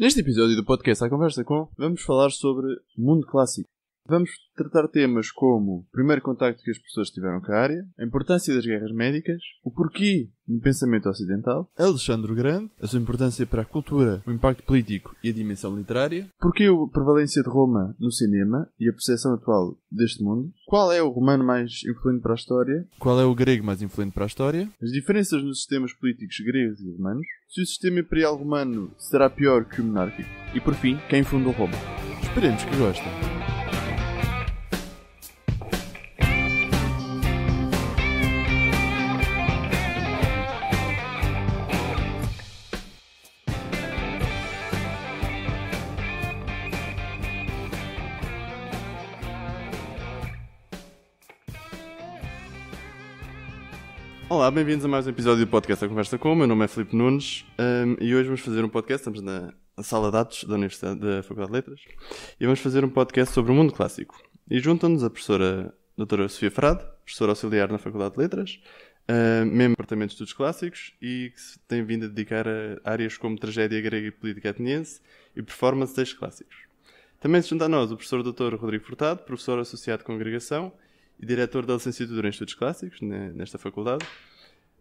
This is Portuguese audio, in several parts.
Neste episódio do podcast A Conversa Com, vamos falar sobre mundo clássico. Vamos tratar temas como o primeiro contacto que as pessoas tiveram com a área, a importância das guerras médicas, o porquê no pensamento ocidental, Alexandre o Grande, a sua importância para a cultura, o impacto político e a dimensão literária, porquê a prevalência de Roma no cinema e a percepção atual deste mundo, qual é o romano mais influente para a história, qual é o grego mais influente para a história, as diferenças nos sistemas políticos gregos e romanos, se o sistema imperial romano será pior que o monárquico e, por fim, quem fundou Roma. Esperemos que gostem. Bem-vindos a mais um episódio do podcast A Conversa Com. Meu nome é Filipe Nunes um, e hoje vamos fazer um podcast. Estamos na sala de atos da Universidade da Faculdade de Letras e vamos fazer um podcast sobre o mundo clássico. E juntam-nos a professora doutora Sofia Frade, professora auxiliar na Faculdade de Letras, uh, membro do Departamento de Estudos Clássicos e que se tem vindo a dedicar a áreas como tragédia grega e política ateniense e performance textos clássicos. Também se junta a nós o professor doutor Rodrigo Furtado, professor associado de congregação e diretor da licenciatura em Estudos Clássicos nesta faculdade.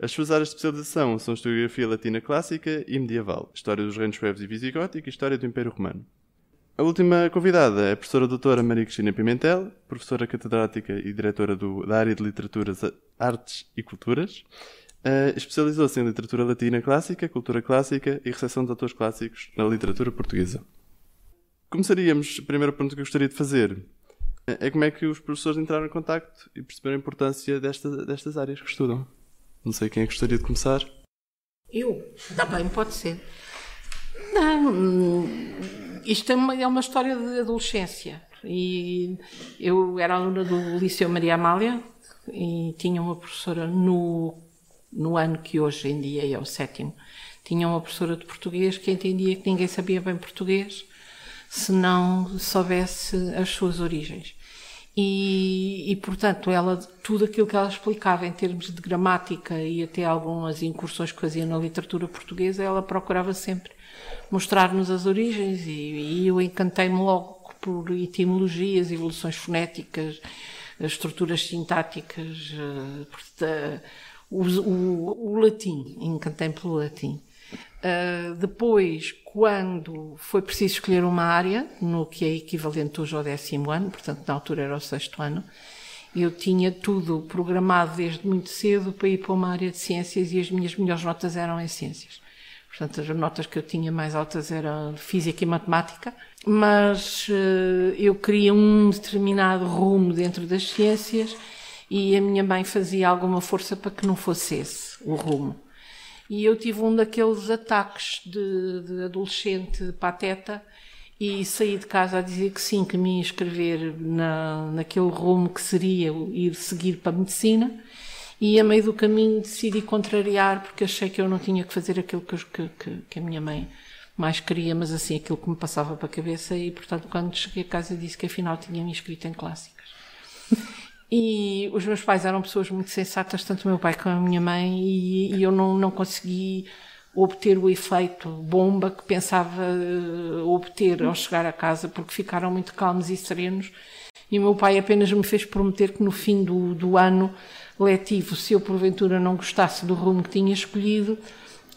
As suas áreas de especialização são Historiografia Latina Clássica e Medieval, História dos Reinos Suevos e Visigótico e História do Império Romano. A última convidada é a professora doutora Maria Cristina Pimentel, professora catedrática e diretora do, da área de Literaturas, Artes e Culturas. Uh, Especializou-se em Literatura Latina Clássica, Cultura Clássica e Recepção de Autores Clássicos na Literatura Portuguesa. Começaríamos, a primeira pergunta que eu gostaria de fazer é como é que os professores entraram em contacto e perceberam a importância desta, destas áreas que estudam. Não sei quem é que gostaria de começar. Eu? Está bem, pode ser. Não, isto é uma, é uma história de adolescência. E eu era aluna do Liceu Maria Amália e tinha uma professora no, no ano que hoje em dia é o sétimo. Tinha uma professora de português que entendia que ninguém sabia bem português se não soubesse as suas origens. E, e, portanto, ela, tudo aquilo que ela explicava em termos de gramática e até algumas incursões que fazia na literatura portuguesa, ela procurava sempre mostrar-nos as origens e, e eu encantei-me logo por etimologias, evoluções fonéticas, estruturas sintáticas, uh, o, o, o, latim, encantei-me pelo latim. Uh, depois, quando foi preciso escolher uma área, no que é equivalente hoje ao décimo ano, portanto na altura era o sexto ano, eu tinha tudo programado desde muito cedo para ir para uma área de ciências e as minhas melhores notas eram em ciências. Portanto, as notas que eu tinha mais altas eram física e matemática, mas uh, eu queria um determinado rumo dentro das ciências e a minha mãe fazia alguma força para que não fosse esse o rumo. E eu tive um daqueles ataques de, de adolescente pateta e saí de casa a dizer que sim, que me ia inscrever na, naquele rumo que seria ir seguir para a medicina. E a meio do caminho decidi contrariar porque achei que eu não tinha que fazer aquilo que, que, que a minha mãe mais queria, mas assim aquilo que me passava para a cabeça. E portanto, quando cheguei a casa, disse que afinal tinha me inscrito em clássicas. E os meus pais eram pessoas muito sensatas, tanto o meu pai como a minha mãe, e, e eu não, não consegui obter o efeito bomba que pensava uh, obter ao chegar a casa, porque ficaram muito calmos e serenos. E o meu pai apenas me fez prometer que no fim do, do ano letivo, se eu porventura não gostasse do rumo que tinha escolhido,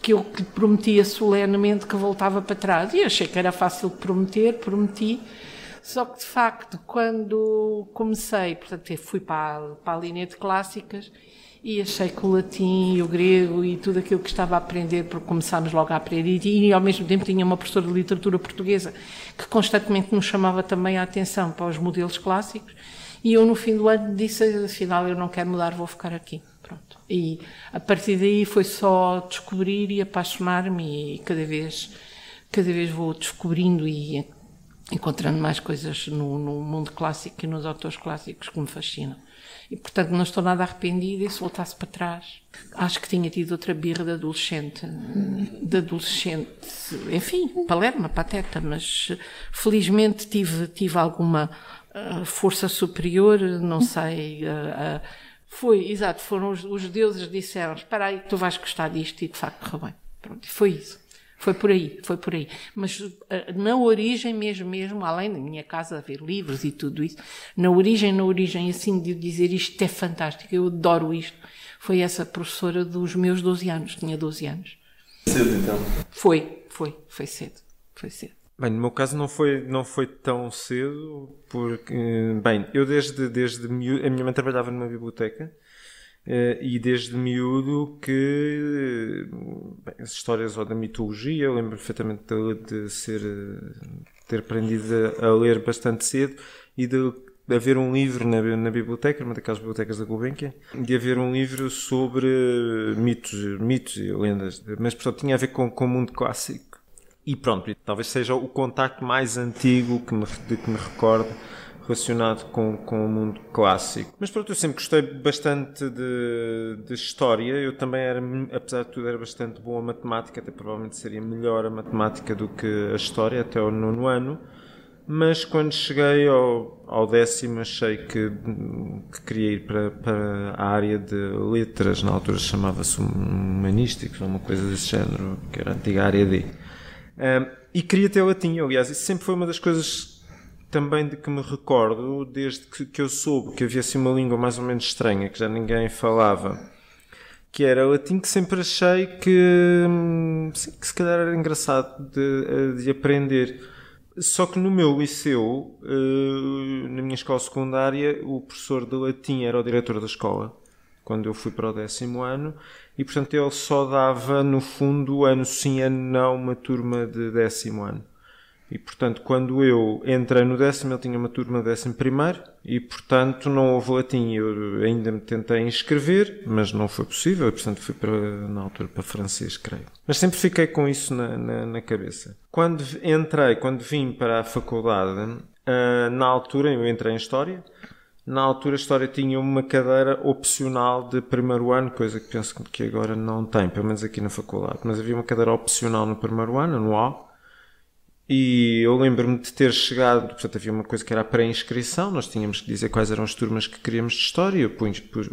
que eu lhe prometia solenemente que voltava para trás. E achei que era fácil prometer, prometi. Só que, de facto, quando comecei, portanto, fui para a, para a linha de clássicas e achei que o latim e o grego e tudo aquilo que estava a aprender, porque começámos logo a aprender, e, e ao mesmo tempo tinha uma professora de literatura portuguesa que constantemente nos chamava também a atenção para os modelos clássicos, e eu no fim do ano disse, afinal eu não quero mudar, vou ficar aqui. Pronto. E a partir daí foi só descobrir e apaixonar-me e cada vez, cada vez vou descobrindo e encontrando mais coisas no, no, mundo clássico e nos autores clássicos que me fascinam. E, portanto, não estou nada arrependida e se voltasse para trás, acho que tinha tido outra birra de adolescente, de adolescente, enfim, Palerma, pateta, mas felizmente tive, tive alguma uh, força superior, não sei, uh, uh, foi, exato, foram os, os deuses disseram, espera aí, tu vais gostar disto e de facto correu bem. Pronto, foi isso. Foi por aí, foi por aí. Mas uh, na origem mesmo, mesmo, além da minha casa haver livros e tudo isso, na origem, na origem, assim, de dizer isto é fantástico, eu adoro isto, foi essa professora dos meus 12 anos, tinha 12 anos. Cedo então? Foi, foi, foi cedo, foi cedo. Bem, no meu caso não foi, não foi tão cedo, porque, bem, eu desde, desde miúdo, a minha mãe trabalhava numa biblioteca, e desde miúdo que bem, as histórias ou da mitologia, eu lembro perfeitamente de, de ser ter aprendido a, ler bastante cedo e de, de haver um livro na, na biblioteca, uma daquelas bibliotecas da Gulbenkian, de haver um livro sobre mitos, mitos e lendas, mas portanto tinha a ver com, com o mundo clássico. E pronto, talvez seja o contacto mais antigo que me, de que me recordo relacionado com, com o mundo clássico. Mas pronto, eu sempre gostei bastante de, de história. Eu também era, apesar de tudo, era bastante bom a matemática, até provavelmente seria melhor a matemática do que a história, até o nono ano. Mas quando cheguei ao, ao décimo, achei que, que queria ir para, para a área de letras, na altura chamava-se humanísticos, uma coisa desse género, que era a antiga área D. Um, e queria ter latim, aliás, isso sempre foi uma das coisas também de que me recordo, desde que, que eu soube que havia assim uma língua mais ou menos estranha, que já ninguém falava, que era latim, que sempre achei que, hum, que se calhar era engraçado de, eh, de aprender. Só que no meu liceu, eh, na minha escola secundária, o professor de latim era o diretor da escola, quando eu fui para o décimo ano, e portanto ele só dava, no fundo, ano sim, ano não, uma turma de décimo ano. E, portanto, quando eu entrei no décimo, ele tinha uma turma décimo primeiro e, portanto, não houve latim. Eu ainda me tentei inscrever, mas não foi possível e, portanto, fui para, na altura para francês, creio. Mas sempre fiquei com isso na, na, na cabeça. Quando entrei, quando vim para a faculdade, uh, na altura, eu entrei em História, na altura a História tinha uma cadeira opcional de primeiro ano, coisa que penso que agora não tem, pelo menos aqui na faculdade. Mas havia uma cadeira opcional no primeiro ano, anual, e eu lembro-me de ter chegado, portanto havia uma coisa que era a pré-inscrição, nós tínhamos que dizer quais eram as turmas que queríamos de história, eu pus, pus,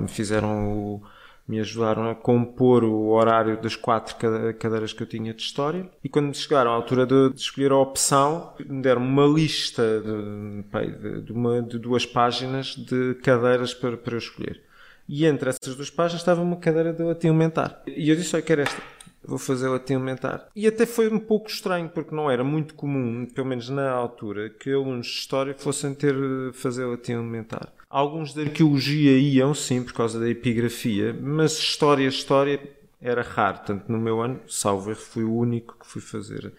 me fizeram o, me ajudaram a compor o horário das quatro cadeiras que eu tinha de história. E quando chegaram à altura de, de escolher a opção, me deram uma lista de, de, uma, de duas páginas de cadeiras para, para eu escolher. E entre essas duas páginas estava uma cadeira de latim aumentar. E eu disse, olha, quero esta vou fazer latim aumentar. E até foi um pouco estranho, porque não era muito comum, pelo menos na altura, que alunos de História fossem ter fazer latim aumentar. Alguns da arqueologia iam, sim, por causa da epigrafia, mas História, História era raro. Tanto no meu ano, salvo fui o único que fui fazer,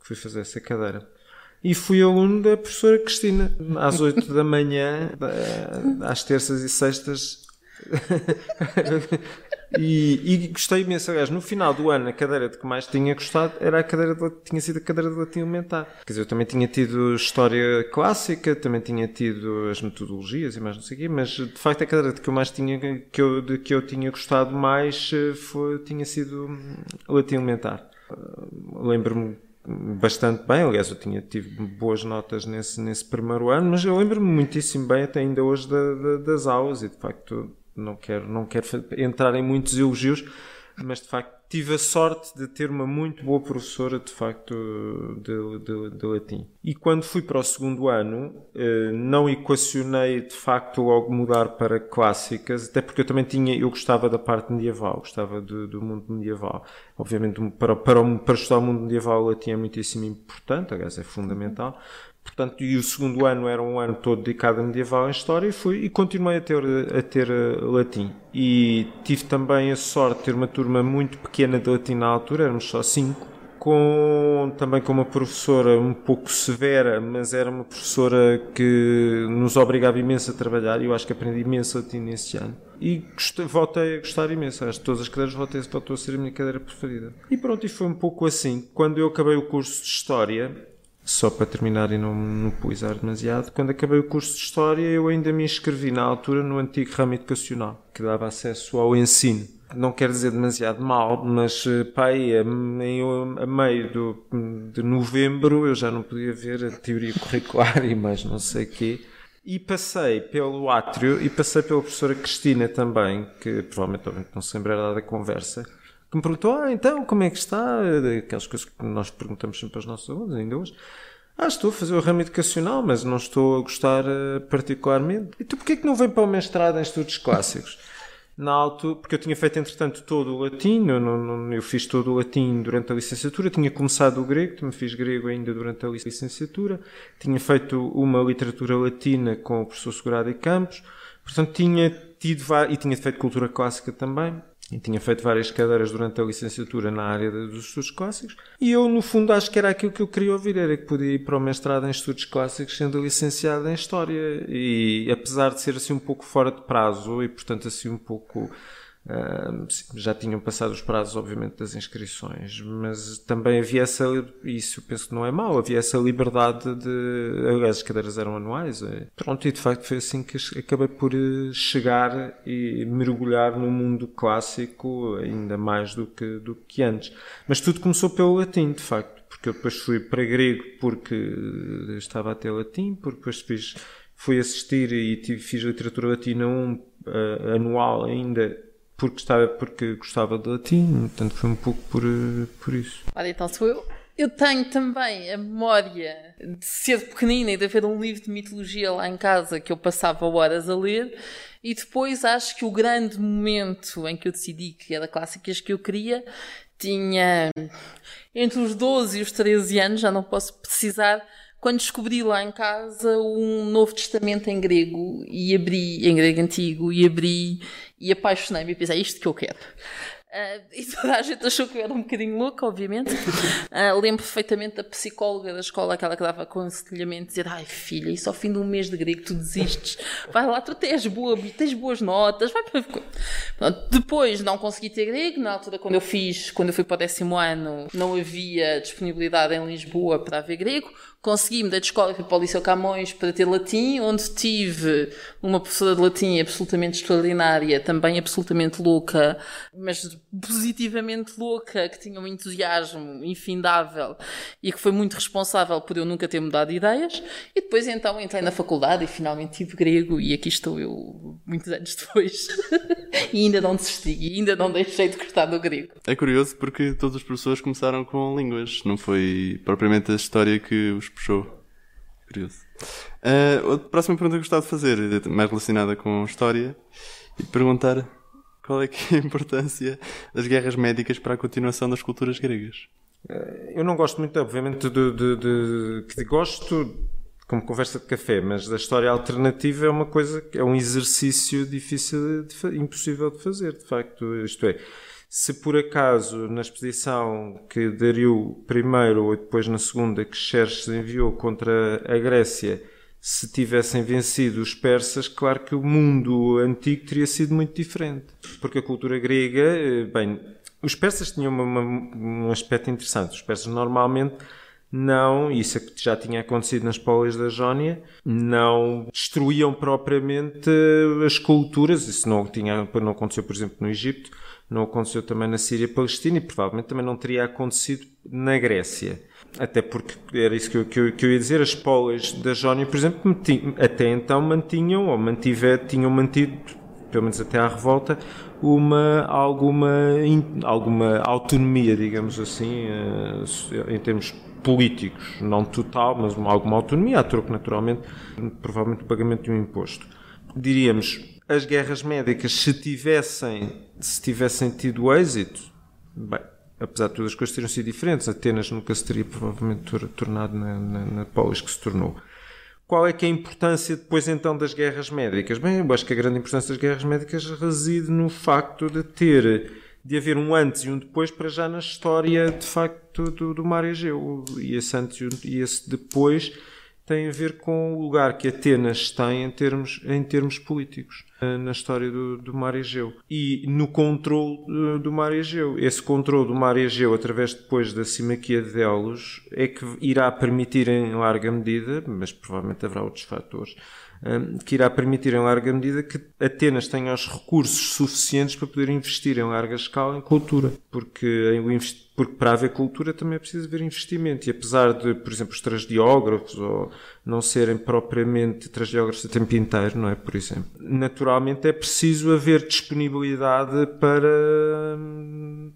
que fui fazer essa cadeira. E fui aluno da professora Cristina, às 8 da manhã, às terças e sextas, e, e, gostei imenso. Aliás, no final do ano, a cadeira de que mais tinha gostado era a cadeira de, tinha sido a cadeira de latim aumentar. Quer dizer, eu também tinha tido história clássica, também tinha tido as metodologias e mais não sei o quê, mas de facto a cadeira de que eu mais tinha, que eu, de que eu tinha gostado mais eh, foi, tinha sido latim aumentar. Uh, Lembro-me bastante bem, aliás eu tinha tive boas notas nesse, nesse primeiro ano, mas eu lembro-me muitíssimo bem até ainda hoje da, da, das aulas e de facto não quero, não quero entrar em muitos elogios, mas de facto tive a sorte de ter uma muito boa professora de facto de, de, de latim. E quando fui para o segundo ano, eh, não equacionei de facto logo mudar para clássicas, até porque eu também tinha, eu gostava da parte medieval, gostava do, do mundo medieval. Obviamente para, para, para estudar o mundo medieval o latim é muitíssimo importante, aliás é fundamental, Portanto, e o segundo ano era um ano todo dedicado a medieval em história e fui e continuei a ter a ter eh, latim. E tive também a sorte de ter uma turma muito pequena de latim na altura, éramos só cinco, com também com uma professora um pouco severa, mas era uma professora que nos obrigava imenso a trabalhar e eu acho que aprendi imenso latim nesse ano. E gostei, voltei a gostar imenso. Acho que todas as cadeiras voltei, voltou a ser a minha cadeira preferida. E pronto, e foi um pouco assim. Quando eu acabei o curso de História, só para terminar e não me demasiado, quando acabei o curso de História, eu ainda me inscrevi na altura no antigo ramo educacional, que dava acesso ao ensino. Não quer dizer demasiado mal, mas eh, pai, a meio do, de novembro eu já não podia ver a teoria curricular e mais não sei o quê. E passei pelo átrio e passei pela professora Cristina também, que provavelmente não se lembrará da conversa, que me perguntou, ah, então, como é que está? Aquelas coisas que nós perguntamos sempre aos nossos alunos, ainda hoje. Ah, estou a fazer o ramo educacional, mas não estou a gostar uh, particularmente. E tu porquê que não vem para o mestrado em estudos clássicos? Na altura, porque eu tinha feito entretanto todo o latim, eu, não, eu fiz todo o latim durante a licenciatura, tinha começado o grego, também fiz grego ainda durante a licenciatura, tinha feito uma literatura latina com o professor Segurado e Campos, portanto tinha tido, e tinha feito cultura clássica também, e tinha feito várias cadeiras durante a licenciatura na área dos estudos clássicos. E eu, no fundo, acho que era aquilo que eu queria ouvir: era que podia ir para o mestrado em estudos clássicos sendo licenciado em História. E apesar de ser assim um pouco fora de prazo e, portanto, assim um pouco Já tinham passado os prazos, obviamente, das inscrições, mas também havia essa, isso penso que não é mau, havia essa liberdade de. As cadeiras eram anuais. É. Pronto, e de facto foi assim que acabei por eh, chegar e mergulhar no mundo clássico ainda mais do que, do que antes. Mas tudo começou pelo latim, de facto, porque eu depois fui para grego porque estava a ter latim, porque depois fiz, fui assistir e tive, fiz literatura latina 1 uh, eh, anual ainda porque gostava, porque gostava de latim, portanto foi um pouco por, eh, por isso. Olha, então sou eu. Eu tenho também a memória de ser pequenina e de haver um livro de mitologia lá em casa que eu passava horas a ler. E depois acho que o grande momento em que eu decidi que era clássicas que eu queria tinha entre os 12 e os 13 anos, já não posso precisar, quando descobri lá em casa um Novo Testamento em grego e abri, em grego antigo, e abri e apaixonei-me e pensei, é isto que eu quero. Uh, e toda a gente achou que eu era um bocadinho louca, obviamente. Uh, lembro perfeitamente da psicóloga da escola, aquela que dava aconselhamento, dizer: Ai filha, isso ao fim de um mês de grego tu desistes, vai lá, tu tens, boa, tens boas notas, vai para. Pronto, depois não consegui ter grego, na altura quando eu fiz, quando eu fui para o décimo ano, não havia disponibilidade em Lisboa para haver grego consegui mudar de escola para o Liceu Camões para ter latim, onde tive uma professora de latim absolutamente extraordinária, também absolutamente louca, mas positivamente louca, que tinha um entusiasmo infindável e que foi muito responsável por eu nunca ter mudado de ideias. E depois então entrei na faculdade e finalmente tive grego e aqui estou eu muitos anos depois. e ainda não desisti, e ainda não deixei de gostar do grego. É curioso porque todos os professores começaram com línguas, não foi propriamente a história que os puxou. Curioso. Uh, a próxima pergunta que gostava de fazer, mais relacionada com história, e perguntar qual é que é a importância das guerras médicas para a continuação das culturas gregas. Eh, eu não gosto muito, obviamente, de, de, de, de gosto como conversa de café, mas da história alternativa é uma coisa, é um exercício difícil, impossível de fazer, de facto. Isto é, se por acaso na expedição que Dario I ou depois na segunda que Xerxes enviou contra a Grécia se tivessem vencido os persas, claro que o mundo antigo teria sido muito diferente. Porque a cultura grega, eh, bem, os persas tinham uma, uma, um aspecto interessante. Os persas normalmente não, isso é já tinha acontecido nas polis da Jónia, não destruíam propriamente as culturas. Isso não, tinha, não aconteceu, por exemplo, no Egito não aconteceu também na Síria Palestina e provavelmente também não teria acontecido na Grécia. Até porque era isso que eu, que eu, que eu ia dizer, as polis da Jónia, por exemplo, até então mantinham, ou mantive, tinham mantido, pelo menos até à revolta, uma, alguma, alguma autonomia, digamos assim, eh, em termos políticos, não total, mas alguma autonomia, a troco naturalmente, provavelmente o pagamento de um imposto. Diríamos, as guerras médicas, se tivessem, se tivessem tido êxito, bem, apesar de todas as coisas terem sido diferentes, Atenas nunca se teria provavelmente tornado na, na, na polis que se tornou. Qual é que é a importância depois então das guerras médicas? Bem, eu acho que a grande importância das guerras médicas reside no facto de ter, de haver um antes e um depois para já na história de facto do, do mar Egeu. E esse antes e esse depois tem a ver com o lugar que Atenas tem em termos, em termos políticos eh, na história do, do mar Egeu e no controle eh, do mar Egeu. Esse controle do mar Egeu, através depois da Simaquia de Delos, é que irá permitir em larga medida, mas provavelmente haverá outros fatores, que irá permitir em larga medida que Atenas tenha os recursos suficientes para poder investir em larga escala em cultura. Porque, porque para haver cultura também é preciso haver investimento. E apesar de, por exemplo, os trasdiógrafos ou não serem propriamente trasdiógrafos a tempo inteiro, não é? Por exemplo. Natural naturalmente é preciso haver disponibilidade para,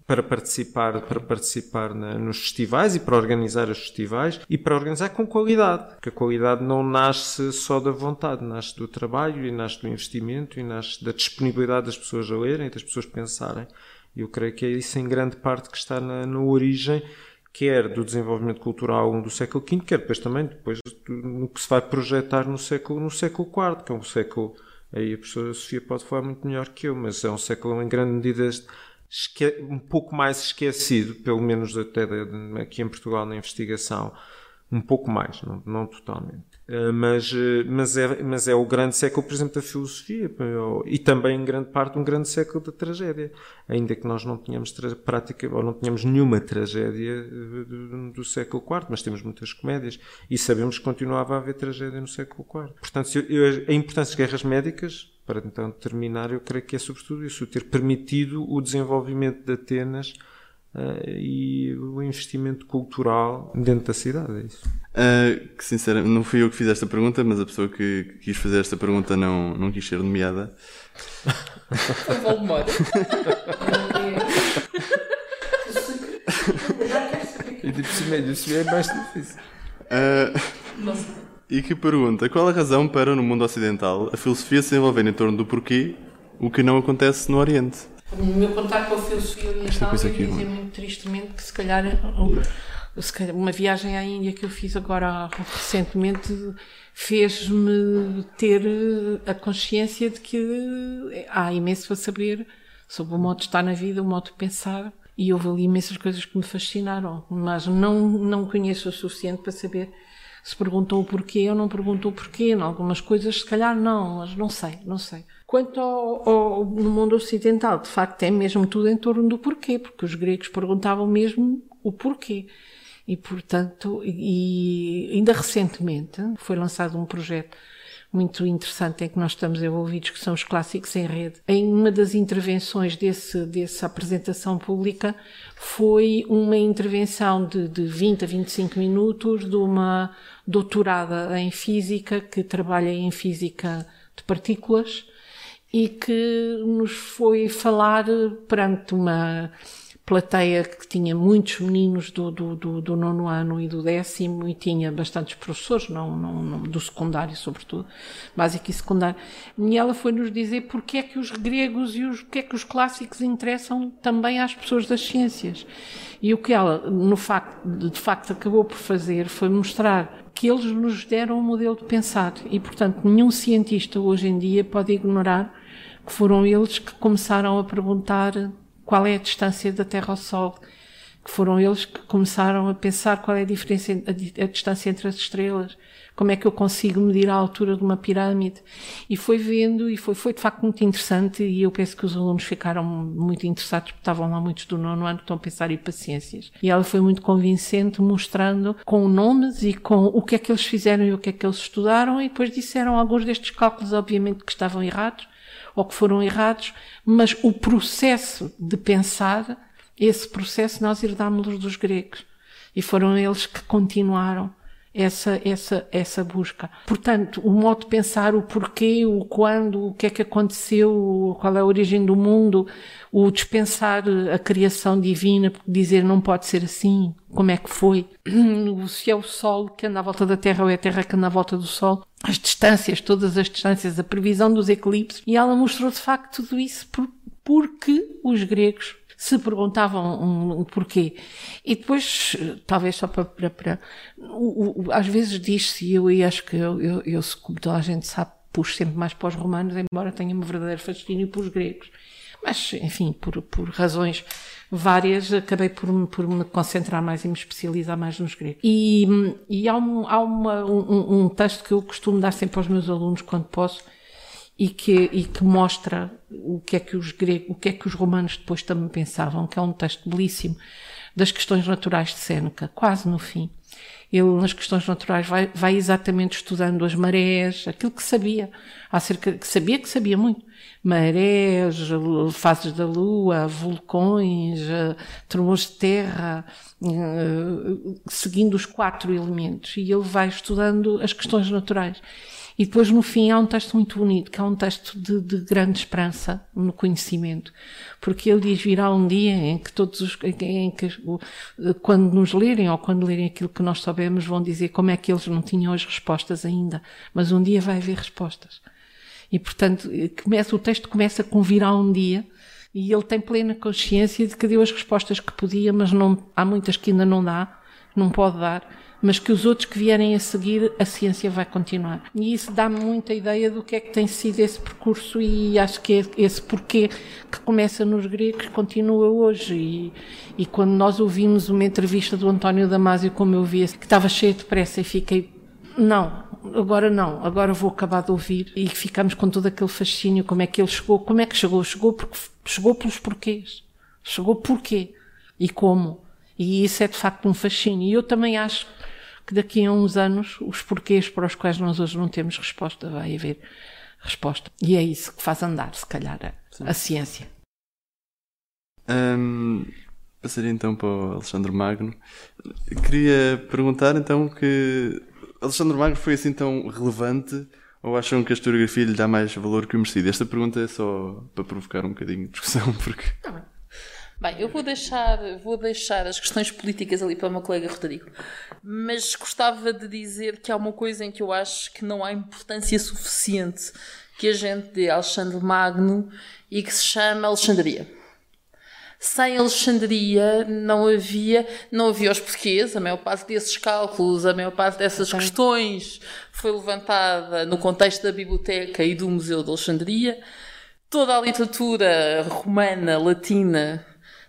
para participar, para participar na, nos festivais e para organizar os festivais e para organizar com qualidade. Porque a qualidade não nasce só da vontade, nasce do trabalho e nasce do investimento e nasce da disponibilidade das pessoas a lerem, das pessoas pensarem. Eu creio que é isso em grande parte que está na, na origem quer do desenvolvimento cultural do século V, quer depois também depois no que se vai projetar no século, no século IV, que é um século, aí a professora Sofia pode falar muito melhor que eu, mas é um século em grande medida um pouco mais esquecido, pelo menos até aqui em Portugal na investigação, um pouco mais, não, não totalmente. Eh, mas, eh, mas, é, mas é o grande século, por exemplo, da filosofia e também em grande parte um grande século da tragédia, ainda que nós não tenhamos prática ou não tenhamos nenhuma tragédia eh, do, do, século IV, mas temos muitas comédias e sabemos que continuava a haver tragédia no século IV. Portanto, eu, a importância das guerras médicas, para então terminar, eu creio que é sobretudo isso, ter permitido o desenvolvimento de Atenas Uh, e o investimento cultural dentro da cidade, é isso. Uh, que sinceramente, não fui eu que fiz esta pergunta, mas a pessoa que, que quis fazer esta pergunta não, não quis ser nomeada. Foi Voldemort. e de cima, de cima é mais difícil. Uh, e que pergunta: qual a razão para, no mundo ocidental, a filosofia se envolver em torno do porquê, o que não acontece no Oriente? No meu contato com a filosofia oriental, eu aqui, dizer muito tristemente que se calhar, se calhar uma viagem à Índia que eu fiz agora recentemente fez-me ter a consciência de que há imenso a saber sobre o modo de estar na vida, o modo de pensar. E houve ali imensas coisas que me fascinaram, mas não, não conheço o suficiente para saber se perguntou o porquê ou não perguntou o porquê. Em algumas coisas, se calhar, não, mas não sei, não sei. Quanto ao, ao, no mundo ocidental, de facto, é mesmo tudo em torno do porquê, porque os gregos perguntavam mesmo o porquê. E, portanto, e ainda recentemente foi lançado um projeto muito interessante em que nós estamos envolvidos, que são os clássicos em rede. Em uma das intervenções desse, dessa apresentação pública foi uma intervenção de, de 20 a 25 minutos de uma doutorada em física que trabalha em física de partículas e que nos foi falar perante uma plateia que tinha muitos meninos do, do, do, do, nono ano e do décimo e tinha bastantes professores, não, não, não, do secundário sobretudo, básico e secundário. E ela foi-nos dizer porque é que os gregos e os, porque é que os clássicos interessam também às pessoas das ciências. E o que ela, no facto, de facto, acabou por fazer foi mostrar que eles nos deram um modelo de pensar e, portanto, nenhum cientista hoje em dia pode ignorar foram eles que começaram a perguntar qual é a distância da Terra ao Sol, que foram eles que começaram a pensar qual é a diferença, a, a distância entre as estrelas, como é que eu consigo medir a altura de uma pirâmide. E foi vendo, e foi, foi de facto muito interessante, e eu penso que os alunos ficaram muito interessados, porque estavam lá muitos do nono ano estão a pensar em paciências. E ela foi muito convincente, mostrando com nomes e com o que é que eles fizeram e o que é que eles estudaram, e depois disseram alguns destes cálculos, obviamente, que estavam errados, ou que foram errados, mas o processo de pensar, esse processo nós herdámos dos gregos. E foram eles que continuaram essa, essa, essa busca. Portanto, o modo de pensar, o porquê, o quando, o que é que aconteceu, qual é a origem do mundo, o dispensar a criação divina, dizer não pode ser assim, como é que foi, se é o Sol que anda à volta da Terra ou é a Terra que anda à volta do Sol, as distâncias, todas as distâncias, a previsão dos eclipses, e ela mostrou de facto tudo isso por, porque os gregos se perguntavam um, um porquê. E depois, talvez só para. para, para o, o, às vezes diz-se, eu e acho que eu, eu, eu, como toda a gente sabe, puxo sempre mais para os romanos, embora tenha um verdadeiro fascínio para os gregos. Mas, enfim, por, por razões várias, acabei por, por me concentrar mais e me especializar mais nos gregos. E, e há, um, há uma, um, um texto que eu costumo dar sempre aos meus alunos quando posso, e que, e que mostra o que é que os gregos, o que é que os romanos depois também pensavam, que é um texto belíssimo das questões naturais de Séneca, quase no fim. Ele, nas questões naturais, vai, vai exatamente estudando as marés, aquilo que sabia, acerca, que sabia que sabia muito. Marés, fases da lua, vulcões, tremores de terra, eh, seguindo os quatro elementos. E ele vai estudando as questões naturais. E depois, no fim, há um texto muito bonito, que é um texto de, de grande esperança no conhecimento. Porque ele diz: virá um dia em que todos os, em que, quando nos lerem ou quando lerem aquilo que nós sabemos, vão dizer como é que eles não tinham as respostas ainda. Mas um dia vai haver respostas. E, portanto, começa, o texto começa com virá um dia, e ele tem plena consciência de que deu as respostas que podia, mas não, há muitas que ainda não dá, não pode dar mas que os outros que vierem a seguir, a ciência vai continuar. E isso dá-me muita ideia do que é que tem sido esse percurso e acho que é esse porquê que começa nos gregos continua hoje. E, e quando nós ouvimos uma entrevista do António Damasio, como eu vi, que estava cheio de pressa e fiquei, não, agora não, agora vou acabar de ouvir e ficamos com todo aquele fascínio, como é que ele chegou, como é que chegou? Chegou porque chegou pelos porquês. Chegou porquê e como. E isso é de facto um fascínio. E eu também acho que daqui a uns anos os porquês para os quais nós hoje não temos resposta vai haver resposta. E é isso que faz andar, se calhar, a, a ciência. Um, passaria então para o Alexandre Magno. Queria perguntar então que Alexandre Magno foi assim tão relevante ou acham que a historiografia lhe dá mais valor que o merecido? Esta pergunta é só para provocar um bocadinho de discussão, porque. Tá bem. Bem, eu vou deixar, vou deixar as questões políticas ali para o meu colega Rodrigo, mas gostava de dizer que há uma coisa em que eu acho que não há importância suficiente que a gente dê a Alexandre Magno e que se chama Alexandria. Sem Alexandria não havia, não havia os porquês, a maior parte desses cálculos, a maior parte dessas okay. questões foi levantada no contexto da biblioteca e do Museu de Alexandria. Toda a literatura romana, latina,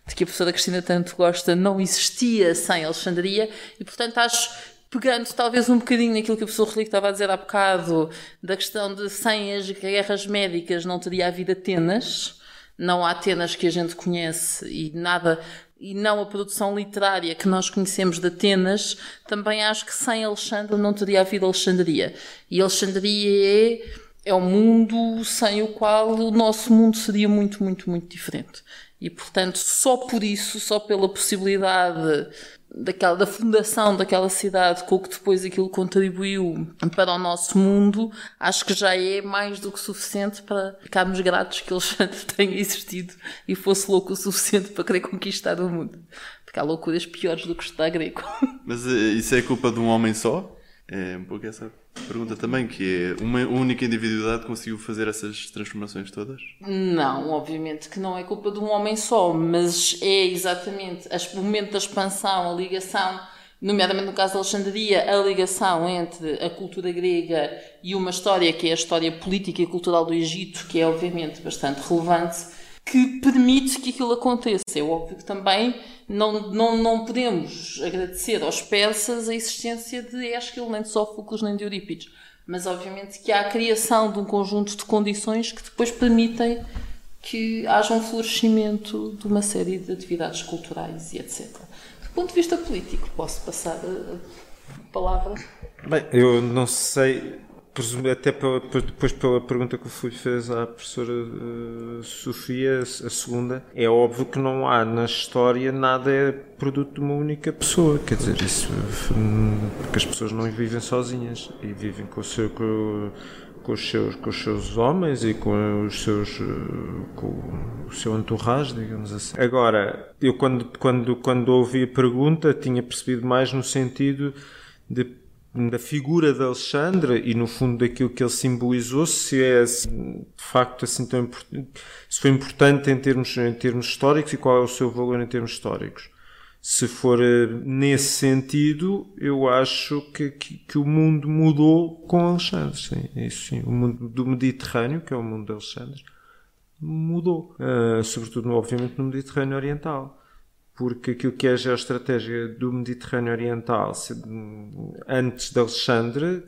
de que a professora Cristina tanto gosta não existia sem Alexandria e, portanto, acho pegando talvez um bocadinho naquilo que o professor Rodrigo estava a dizer há bocado, da questão de sem as guerras médicas não teria havido Atenas, não há Atenas que a gente conhece e nada, e não a produção literária que nós conhecemos de Atenas, também acho que sem Alexandre não teria havido Alexandria. E Alexandria é, é um mundo sem o qual o nosso mundo seria muito, muito, muito diferente. E, portanto, só por isso, só pela possibilidade daquela, da fundação daquela cidade, com o que depois aquilo contribuiu para o nosso mundo, acho que já é mais do que suficiente para ficarmos gratos que Alexandre tenha existido e fosse louco o suficiente para querer conquistar o mundo. Porque há loucuras piores do que estudar grego. Mas eh, isso é culpa de um homem só? É um pouco essa pergunta também, que é uma única individualidade conseguiu fazer essas transformações todas? Não, obviamente que não é culpa de um homem só, mas é exatamente o momento da expansão, a ligação, nomeadamente no caso da Alexandria, a ligação entre a cultura grega e uma história que é a história política e cultural do Egito, que é obviamente bastante relevante, que permite que aquilo aconteça. É óbvio que também não, não, não podemos agradecer aos persas a existência de Ésquilo, nem de Sófocles, nem de Eurípides. Mas, obviamente, que há a criação de um conjunto de condições que depois permitem que haja um florescimento de uma série de atividades culturais e etc. Do ponto de vista político, posso passar a palavra? Bem, eu não sei até pela, depois pela pergunta que o Filipe fez à professora uh, Sofia, a segunda, é óbvio que não há na história nada é produto de uma única pessoa. Quer dizer, isso porque as pessoas não vivem sozinhas e vivem com o seu. Com, com os seus com os seus homens e com os seus eh, com o seu entourage, digamos assim. Agora, eu quando quando quando ouvi a pergunta tinha percebido mais no sentido de da figura de Alexandre e no fundo daquilo que ele simbolizou, se é de facto assim tão importante, se foi importante em termos, em termos históricos e qual é o seu valor em termos históricos. Se for eh, nesse sentido, eu acho que, que, que o mundo mudou com Alexandre. Sim, isso sim. O mundo do Mediterrâneo, que é o mundo de Alexandre, mudou. Uh, sobretudo, obviamente, no Mediterrâneo Oriental porque aquilo que é a geoestratégia do Mediterrâneo Oriental, antes de Alexandre,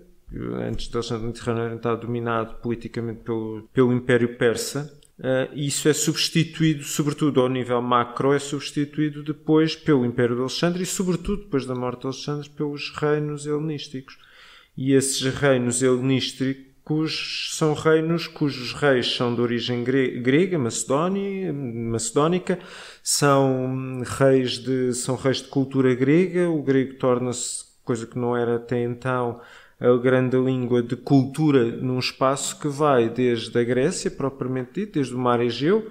antes de Alexandre, o Mediterrâneo Oriental dominado politicamente pelo, pelo Império Persa, Uh, isso é substituído, sobretudo ao nível macro, é substituído depois pelo Império de Alexandre e, sobretudo, depois da morte de Alexandre, pelos reinos helenísticos. E esses reinos helenísticos são reinos cujos reis são de origem grega, macedónia, macedónica, são reis de, são reis de cultura grega, o grego torna-se coisa que não era até então a grande língua de cultura num espaço que vai desde a Grécia, propriamente dito, desde o mar Egeu,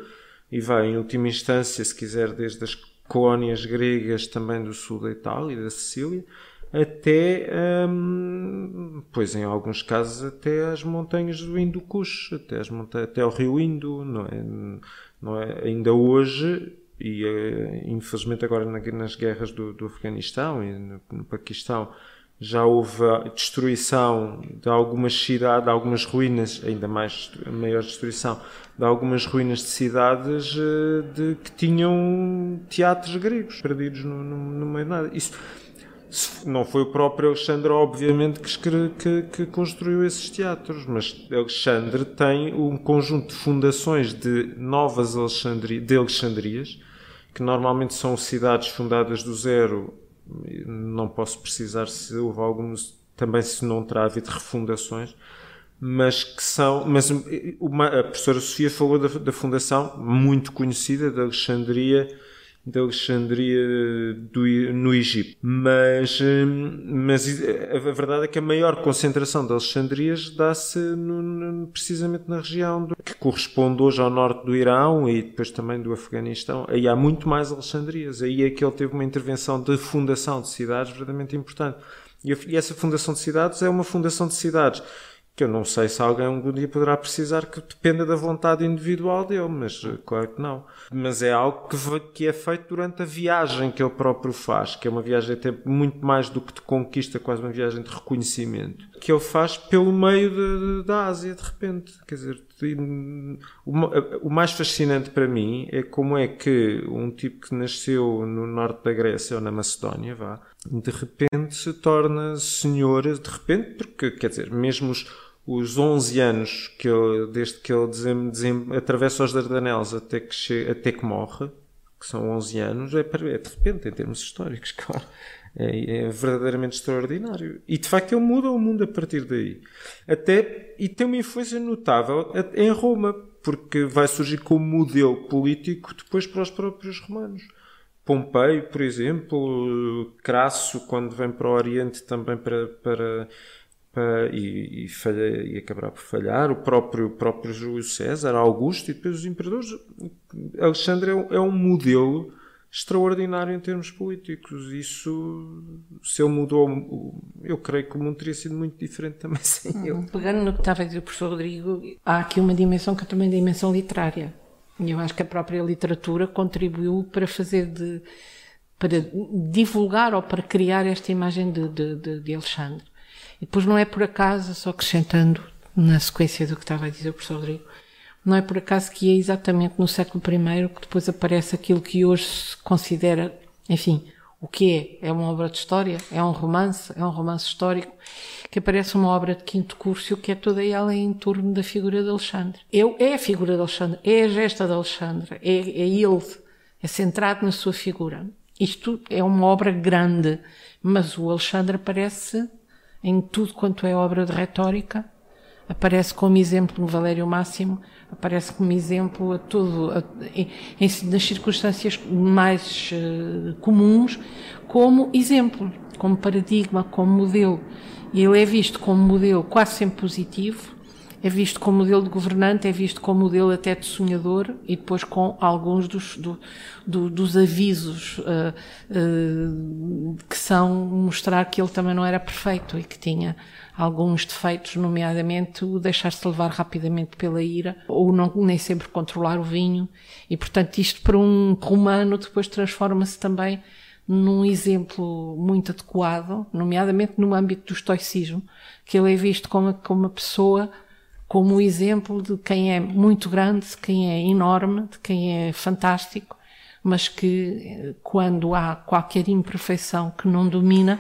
e vai, em última instância, se quiser, desde as colónias gregas também do sul da Itália e da Sicília, até, hum, pois em alguns casos, até as montanhas do Indo Kush, até, as até o rio Indo, não é? Não é? Ainda hoje, e eh, infelizmente agora nas guerras do, do Afeganistão e no, no Paquistão, já houve destruição de algumas cidades, de algumas ruínas, ainda mais maior destruição, de algumas ruínas de cidades eh, de, que tinham teatros gregos perdidos no, no, no meio de nada. Isso não foi o próprio Alexandre, obviamente, que, que, que, construiu esses teatros, mas Alexandre tem um conjunto de fundações de novas Alexandri, de Alexandrias, que normalmente são cidades fundadas do zero não posso precisar se houve alguns, também se não terá havido refundações, mas que são, mas uma, a professora Sofia falou da, da fundação muito conhecida de Alexandria, de Alexandria do, no Egito. Mas, hum, mas a verdade é que a maior concentração de Alexandrias dá-se precisamente na região do, que corresponde hoje ao norte do Irão e depois também do Afeganistão. Aí há muito mais Alexandrias. Aí é que ele teve uma intervenção de fundação de cidades verdadeiramente importante. E essa fundação de cidades é uma fundação de cidades que eu não sei se alguém algum dia poderá precisar que dependa da vontade individual dele, mas eh, claro que não. Mas é algo que, que é feito durante a viagem que ele próprio faz, que é uma viagem até muito mais do que de conquista, quase uma viagem de reconhecimento, que ele faz pelo meio de, de, da Ásia, de repente. Quer dizer, o, o mais fascinante para mim é como é que um tipo que nasceu no norte da Grécia ou na Macedónia, vá, de repente se torna senhor, de repente, porque, quer dizer, mesmo os os 11 anos que ele, desde que ele desem, desem, atravessa os Dardanelos até que, che, até que morre, que são 11 anos, é, é de repente, em termos históricos, claro. É, é, verdadeiramente extraordinário. E de facto ele muda o mundo a partir daí. Até, e tem uma influência notável em Roma, porque vai surgir como modelo político depois para os próprios romanos. Pompeio, por exemplo, Crasso, quando vem para o Oriente também para, para E, e, falha, e acabará por falhar. O próprio, próprio Júlio César, Augusto e depois os imperadores. Alexandre é, é, um modelo extraordinário em termos políticos. Isso, se ele mudou, eu creio que o mundo teria sido muito diferente também sem uhum. ele. Pegando no que estava a dizer o professor Rodrigo, há aqui uma dimensão que é também a dimensão literária. E eu acho que a própria literatura contribuiu para fazer de. para divulgar ou para criar esta imagem de, de, de, de Alexandre. E depois não é por acaso, só acrescentando na sequência do que estava a dizer o professor Rodrigo, não é por acaso que é exatamente no século I que depois aparece aquilo que hoje se considera, enfim, o que é? É uma obra de história? É um romance? É um romance histórico? Que aparece uma obra de quinto curso que é toda ela em torno da figura de Alexandre. É, é a figura de Alexandre, é a gesta de Alexandre, é, é ele, é centrado na sua figura. Isto é uma obra grande, mas o Alexandre aparece em tudo quanto é obra de retórica, aparece como exemplo no Valério Máximo, aparece como exemplo a tudo, a, em, nas circunstâncias mais uh, comuns, como exemplo, como paradigma, como modelo. E ele é visto como modelo quase sempre positivo, é visto como modelo de governante, é visto como modelo até de sonhador e depois com alguns dos, do, do, dos avisos uh, uh, que são mostrar que ele também não era perfeito e que tinha alguns defeitos, nomeadamente o deixar-se levar rapidamente pela ira ou não, nem sempre controlar o vinho. E portanto isto para um romano depois transforma-se também num exemplo muito adequado, nomeadamente no âmbito do estoicismo, que ele é visto como, como uma pessoa como exemplo de quem é muito grande, de quem é enorme, de quem é fantástico, mas que quando há qualquer imperfeição que não domina,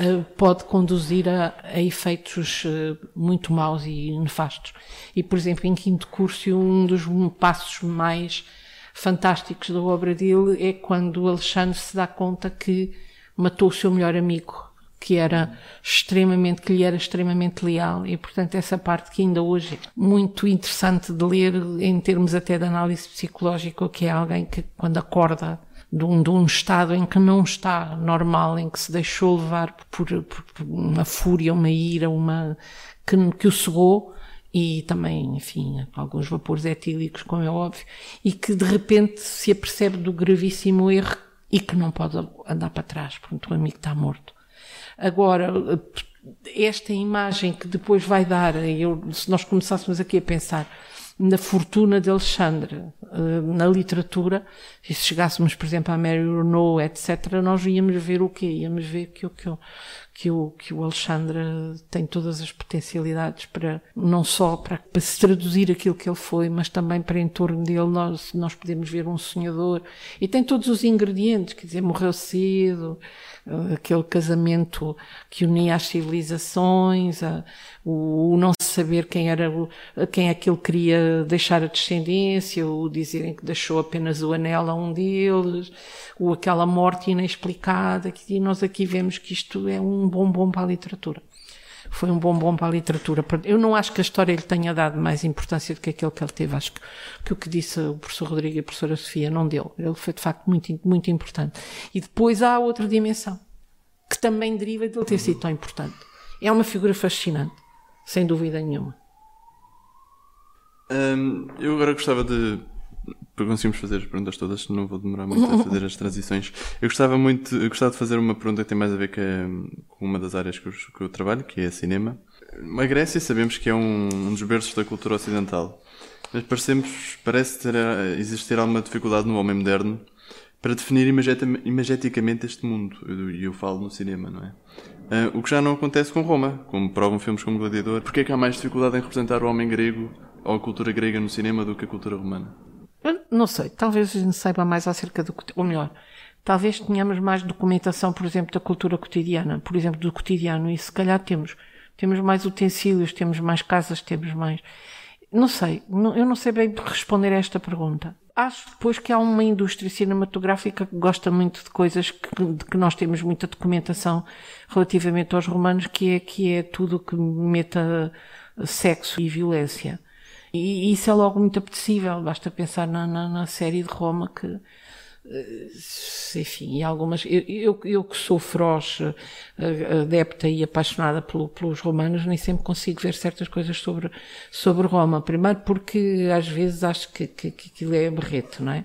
uh, pode conduzir a, a efeitos uh, muito maus e nefastos. E, por exemplo, em Quinto Curso, um dos passos mais fantásticos da obra dele é quando Alexandre se dá conta que matou o seu melhor amigo, que era extremamente, que lhe era extremamente leal e portanto essa parte que ainda hoje é muito interessante de ler em termos até de análise psicológica, que é alguém que quando acorda de um, de um estado em que não está normal, em que se deixou levar por, por, por uma fúria, uma ira, uma que, que o cegou e também, enfim, alguns vapores etílicos, como é óbvio, e que de repente se apercebe do gravíssimo erro e que não pode andar para trás, porque o amigo está morto. Agora, esta imagem que depois vai dar, eu, se nós começássemos aqui a pensar na fortuna de Alexandre, eh, na literatura, e se chegássemos, por exemplo, a Mary Renault, etc., nós íamos ver o quê? Íamos ver que, que, que, o, que o Alexandre tem todas as potencialidades para, não só para, para se traduzir aquilo que ele foi, mas também para em torno dele nós, nós podemos ver um sonhador, e tem todos os ingredientes, quer dizer, morreu cedo, aquele casamento que unia as civilizações, a, o, o, não saber quem era, quem é que ele queria deixar a descendência, o dizerem que deixou apenas o anel a um deles, ou aquela morte inexplicada, que nós aqui vemos que isto é um bombom para a literatura foi um bombom para a literatura. Eu não acho que a história lhe tenha dado mais importância do que aquele que ele teve. Acho que, que o que disse o professor Rodrigo e a professora Sofia não deu. Ele foi, de facto, muito, muito importante. E depois há outra dimensão, que também deriva de ele ter sido tão importante. É uma figura fascinante, sem dúvida nenhuma. Hum, eu agora gostava de para conseguirmos fazer as perguntas todas, não vou demorar muito a fazer as transições. Eu gostava muito, eu gostava de fazer uma pergunta que tem mais a ver com, uma das áreas que eu, que eu, trabalho, que é cinema. A Grécia sabemos que é um, um dos berços da cultura ocidental, mas parecemos, parece ter, existir alguma dificuldade no homem moderno para definir imageticamente este mundo, e eu, eu, falo no cinema, não é? Uh, o que já não acontece com Roma, como provam filmes como Gladiador. Porquê é que há mais dificuldade em representar o homem grego ou a cultura grega no cinema do que a cultura romana? Não sei, talvez a gente saiba mais acerca do. Ou melhor, talvez tenhamos mais documentação, por exemplo, da cultura cotidiana, por exemplo, do cotidiano, e se calhar temos. Temos mais utensílios, temos mais casas, temos mais. Não sei, eu não sei bem responder a esta pergunta. Acho depois que há uma indústria cinematográfica que gosta muito de coisas que, de que nós temos muita documentação relativamente aos romanos, que é, que é tudo que meta sexo e violência. E isso é logo muito apetecível, basta pensar na, na, na série de Roma que, eh, enfim, e algumas. Eu, eu, eu, que sou feroz, eh, adepta e apaixonada pelo, pelos romanos, nem sempre consigo ver certas coisas sobre, sobre Roma. Primeiro porque às vezes acho que, que, que aquilo é berrete, não é?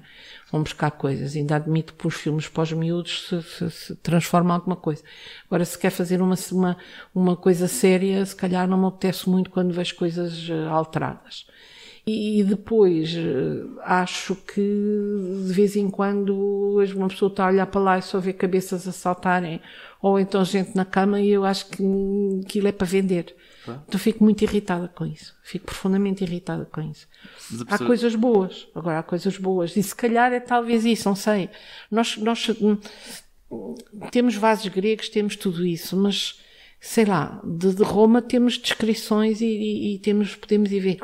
Vão buscar coisas. Ainda admito que os filmes pós-miúdos se, se, se transformam em alguma coisa. Agora, se quer fazer uma, uma, uma coisa séria, se calhar não me apetece muito quando vejo coisas eh, alteradas. E depois eh, acho que de vez em quando uma pessoa está a olhar para lá e só vê cabeças a saltarem, ou então gente na cama e eu acho que aquilo é para vender. Então fico muito irritada com isso. Fico profundamente irritada com isso. Pessoa... Há coisas boas. Agora há coisas boas. E se calhar é talvez isso, não sei. Nós, nós hum, temos vasos gregos, temos tudo isso, mas sei lá, de, de Roma temos descrições e, e, e temos, podemos ir ver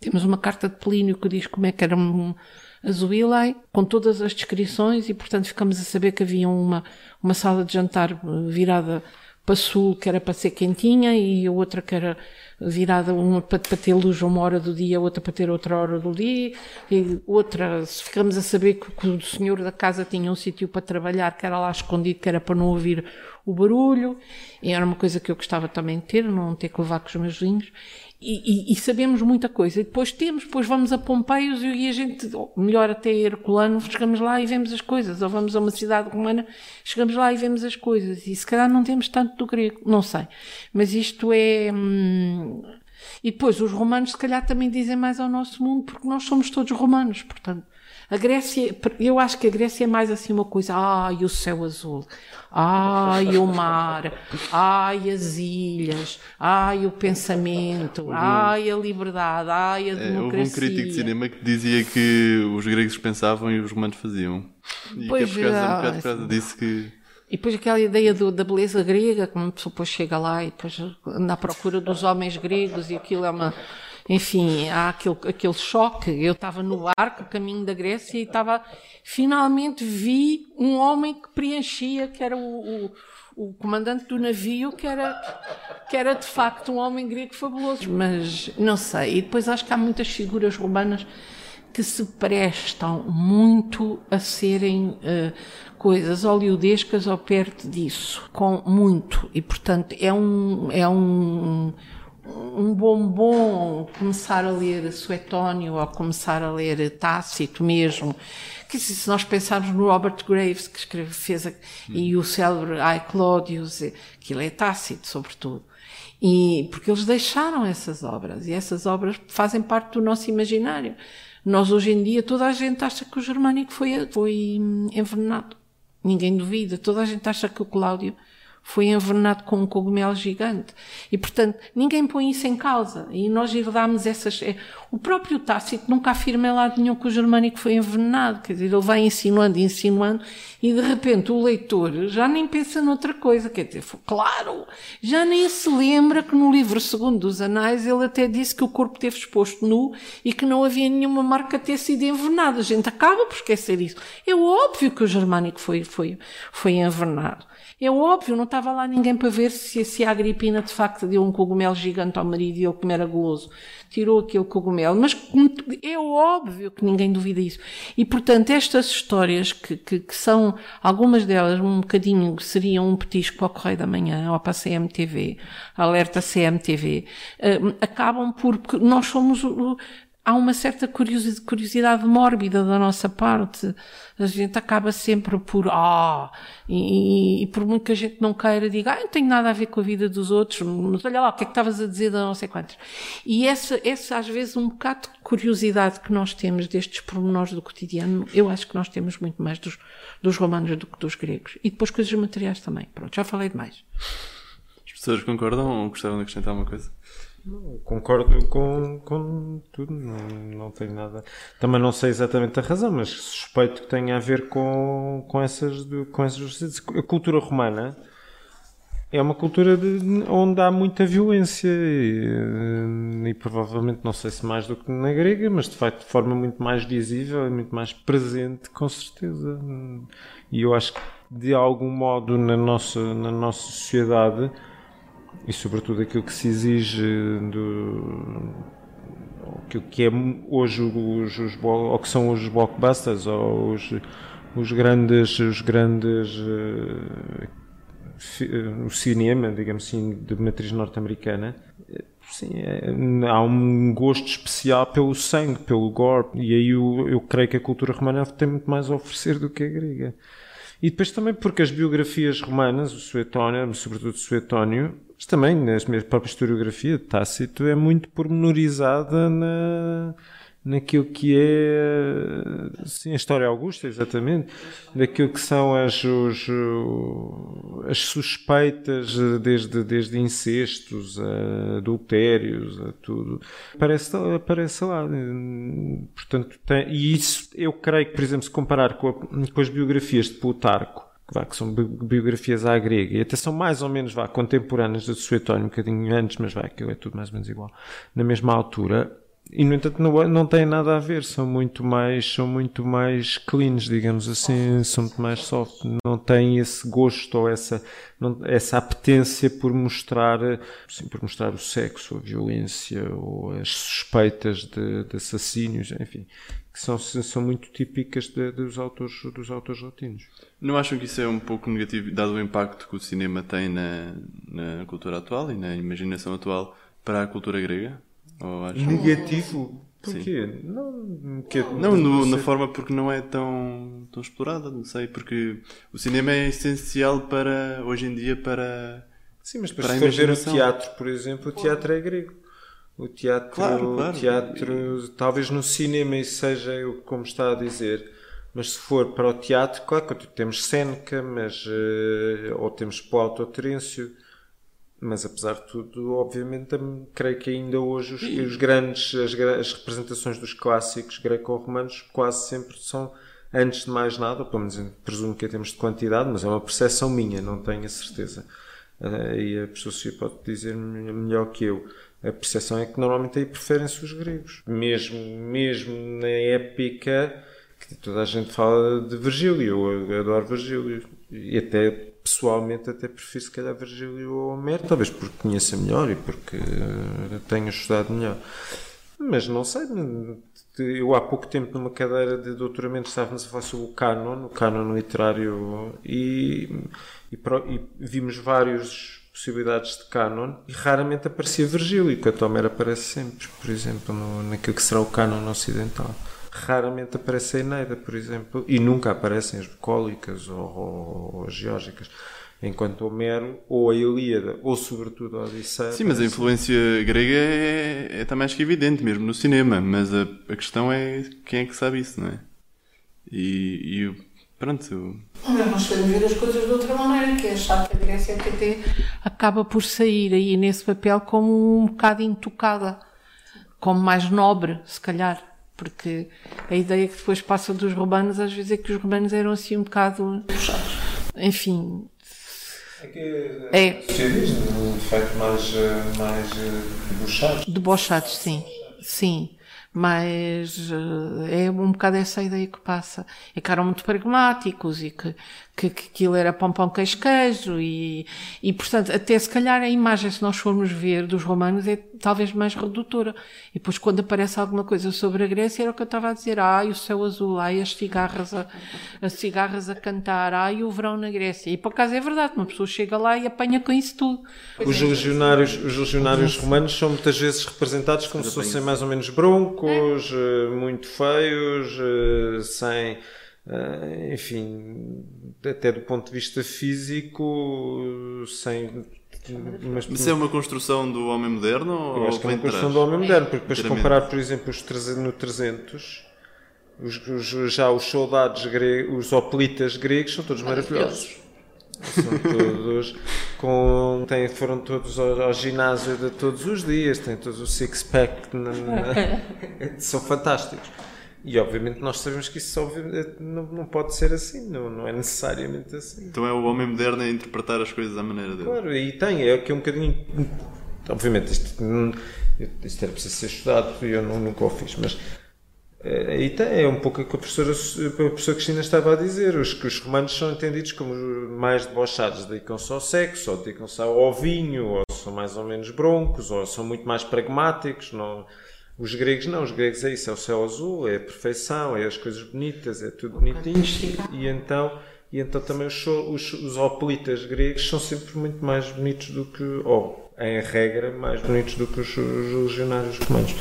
temos uma carta de Plínio que diz como é que era um Azuilai, com todas as descrições, e portanto ficamos a saber que havia uma, uma sala de jantar virada para sul, que era para ser quentinha, e a outra que era virada uma para, para ter luz uma hora do dia, outra para ter outra hora do dia, e outra, ficamos a saber que, que o senhor da casa tinha um sítio para trabalhar, que era lá escondido, que era para não ouvir o barulho, e era uma coisa que eu gostava também de ter, não ter que levar com os meus vinhos, e, e, e, sabemos muita coisa. E depois temos, depois vamos a Pompeios e a gente, melhor até Herculano, chegamos lá e vemos as coisas. Ou vamos a uma cidade romana, chegamos lá e vemos as coisas. E se calhar não temos tanto do grego, não sei. Mas isto é. Hum... E depois os romanos, se calhar, também dizem mais ao nosso mundo, porque nós somos todos romanos, portanto. A Grécia, eu acho que a Grécia é mais assim uma coisa, ai, o céu azul, ai, o mar, ai, as ilhas, ai, o pensamento, ai, a liberdade, ai, a democracia. É, houve um crítico de cinema que dizia que os gregos pensavam e os romanos faziam. E pois que é por causa, um bocado por causa disso que E depois aquela ideia do, da beleza grega, como uma pessoa depois chega lá e depois anda à procura dos homens gregos e aquilo é uma. Enfim, há aquele, aquele choque. Eu estava no barco, caminho da Grécia, e estava. Finalmente vi um homem que preenchia, que era o, o o comandante do navio, que era, que era de facto um homem grego fabuloso. Mas não sei. E depois acho que há muitas figuras romanas que se prestam muito a serem uh, coisas oleodescas ou perto disso, com muito. E portanto é um, é um, um bombom começar a ler Suetónio ou começar a ler Tácito mesmo que se nós pensarmos no Robert Graves, que escreve, fez, a, e o célebre Ai Claudius, aquilo é Tácito, sobretudo. E, porque eles deixaram essas obras, e essas obras fazem parte do nosso imaginário. Nós, hoje em dia, toda a gente acha que o germânico foi, foi hum, envenenado. Ninguém duvida. Toda a gente acha que o Cláudio foi envenenado com um cogumelo gigante. E, portanto, ninguém põe isso em causa. E nós herdámos essas. É, o próprio Tácito nunca afirma em lado nenhum que o germânico foi envenenado. Quer dizer, ele vai insinuando insinuando, e de repente o leitor já nem pensa noutra coisa. Quer dizer, claro, já nem se lembra que no livro segundo dos Anais ele até disse que o corpo teve exposto nu e que não havia nenhuma marca ter sido envenenado. A gente acaba por esquecer isso. É óbvio que o germânico foi, foi, foi envenenado. É óbvio, não estava lá ninguém para ver se, se a Agripina de facto deu um cogumelo gigante ao marido e ele como era goloso. Tirou aquele cogumelo. Mas é óbvio que ninguém duvida isso. E portanto, estas histórias que, que, que são, algumas delas um bocadinho, seriam um petisco para o Correio da Manhã ou para a CMTV, alerta CMTV, eh, acabam por, porque nós somos, há uma certa curiosidade mórbida da nossa parte. A gente acaba sempre por, ah, e, e, por muito que a gente não queira, diga, ah, não tenho nada a ver com a vida dos outros, mas olha lá, o que é que estavas a dizer da não sei quantos. E essa, essa, às vezes, um bocado de curiosidade que nós temos destes pormenores do cotidiano, eu acho que nós temos muito mais dos, dos romanos do que dos gregos. E depois coisas materiais também. Pronto, já falei demais. As pessoas concordam ou gostavam de acrescentar uma coisa? Concordo com, com tudo, não, não tenho nada. Também não sei exatamente a razão, mas suspeito que tenha a ver com, com essas, com essas. A cultura romana é uma cultura de, onde há muita violência e, e, provavelmente, não sei se mais do que na grega, mas de facto de forma muito mais visível e muito mais presente, com certeza. E eu acho que de algum modo na nossa, na nossa sociedade e sobretudo aquilo que se exige do aquilo que é hoje os, os ou que são os blockbusters ou os, os grandes os grandes uh, o cinema digamos assim de matriz norte-americana sim é, há um gosto especial pelo sangue pelo gore e aí eu, eu creio que a cultura romana tem muito mais a oferecer do que a grega. E depois também porque as biografias romanas o Suetónio sobretudo o Suetónio mas também na própria historiografia de Tácito é muito pormenorizada na, naquilo que é sim, a história augusta, exatamente, daquilo que são as, os, as suspeitas desde, desde incestos a adultérios, a tudo. Aparece, aparece lá. Portanto, tem, e isso eu creio que, por exemplo, se comparar com, a, com as biografias de Plutarco, vá, que são biografias à grega, e até são mais ou menos vá, contemporâneas de Suetónio, um bocadinho antes, mas vá, aquilo é tudo mais ou menos igual, na mesma altura, e no entanto não, não têm nada a ver, são muito mais, são muito mais cleans, digamos assim, são muito mais soft, não têm esse gosto ou essa, não, essa apetência por mostrar, sim, por mostrar o sexo, a violência ou as suspeitas de, de assassínios, enfim, que são, são muito típicas de, dos, autores, dos autores latinos. Não acham que isso é um pouco negativo, dado o impacto que o cinema tem na, na cultura atual e na imaginação atual para a cultura grega? Acham... Negativo? Porquê? Não, que, não no, na forma porque não é tão, tão explorada, não sei, porque o cinema é essencial para, hoje em dia, para. Sim, mas para for ver o teatro, por exemplo, o teatro é grego. O teatro, claro, claro. teatro talvez no cinema isso seja como está a dizer, mas se for para o teatro, claro que temos Seneca, mas, uh, ou temos Plauto ou Terêncio, mas apesar de tudo, obviamente, creio que ainda hoje os, os grandes, as, as, representações dos clássicos greco-romanos quase sempre são antes de mais nada, pelo menos presumo que em termos de quantidade, mas é uma percepção minha, não tenho a certeza. Uh, e a pessoa pode dizer melhor que eu. A percepção é que normalmente aí preferem-se os gregos. Mesmo, mesmo na épica que toda a gente fala de Virgílio, eu adoro Virgílio. E até, pessoalmente, até prefiro se calhar Virgílio ou Homero, talvez porque conheça melhor e porque tenho estudado melhor. Mas não sei, eu há pouco tempo numa cadeira de doutoramento estávamos a falar sobre o canon, o canon literário e, e, e vimos várias possibilidades de canon e raramente aparecia Virgílio, e o Homer aparece sempre, por exemplo, no, naquilo que será o canon ocidental. Raramente aparece a Eneida, por exemplo, e nunca aparecem as bucólicas ou, ou, ou as geórgicas. Enquanto Homero, ou a Ilíada, ou sobretudo a Odisseia. Sim, mas a influência grega é, é, também acho que evidente, mesmo no cinema. Mas a, a, questão é quem é que sabe isso, não é? E, e pronto. Nós podemos ver as coisas de outra maneira, que é achar que a Grécia até acaba por sair aí nesse papel como um bocado intocada, como mais nobre, se calhar. Porque a ideia que depois passa dos romanos, às vezes é que os romanos eram assim um bocado. Enfim, é que é. socialismo, de facto, mais, eh, mais debochados. Debochados, sim. Sim mas eh, é um bocado essa ideia que passa. É que eram muito pragmáticos e que, que, que aquilo era pão, pão, queijo, queijo e, e, portanto, até se calhar a imagem, se nós formos ver dos romanos, é talvez mais redutora. E depois quando aparece alguma coisa sobre a Grécia, era o que eu estava a dizer, ai, o céu azul, ai, as cigarras a, as cigarras a cantar, ai, o verão na Grécia. E por acaso é verdade, uma pessoa chega lá e apanha com isso tudo. Os legionários, os legionários romanos são muitas vezes representados como se fossem mais ou menos broncos, é. muito feios, eh, sem Uh, enfim, até do ponto de vista físico, sem. Mas, Isso é uma construção do homem moderno? Eu acho que é uma construção do homem moderno, porque depois comparar, por exemplo, os 300, no 300, os, os, já os soldados gregos, os hoplitas gregos, são todos maravilhosos. São todos com. Têm, foram todos ao, ao, ginásio de todos os dias, têm todos o six-pack, são fantásticos. E obviamente nós sabemos que isso não, não pode ser assim, não, não é necessariamente assim. Então é o homem moderno a interpretar as coisas à maneira dele. Claro, e tem, é que é um bocadinho. Obviamente, isto, isto era preciso ser estudado e eu não, nunca o fiz, mas. Aí tem, é um pouco o que a professora, a professora Cristina estava a dizer, os os romanos são entendidos como mais debochados, dedicam-se ao sexo, ou dedicam-se ao vinho, ou são mais ou menos broncos, ou são muito mais pragmáticos, não, os gregos não, os gregos é isso, é o céu azul, é a perfeição, é as coisas bonitas, é tudo bonitinho. E então, e então também os, os, os hoplitas gregos são sempre muito mais bonitos do que, ou em regra, mais bonitos do que os, os legionários romanos.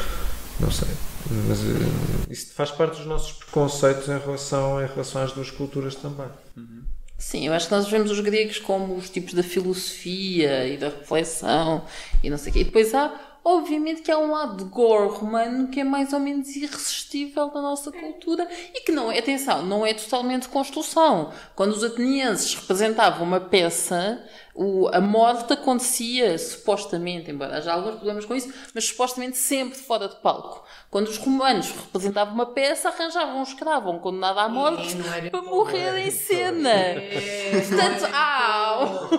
Não sei. Mas uh, isso faz parte dos nossos preconceitos em relação, em relação às duas culturas também. Uhum. Sim, eu acho que nós vemos os gregos como os tipos da filosofia e da reflexão e não sei o quê. E depois há Obviamente que há um lado de gore romano que é mais ou menos irresistível na nossa cultura e que não é, atenção, não é totalmente construção. Quando os atenienses representavam uma peça, o, a morte acontecia supostamente, embora haja alguns problemas com isso, mas supostamente sempre fora de palco. Quando os romanos representavam uma peça, arranjavam um escravo, um condenado à morte, para morrer em cena. É, Portanto, au!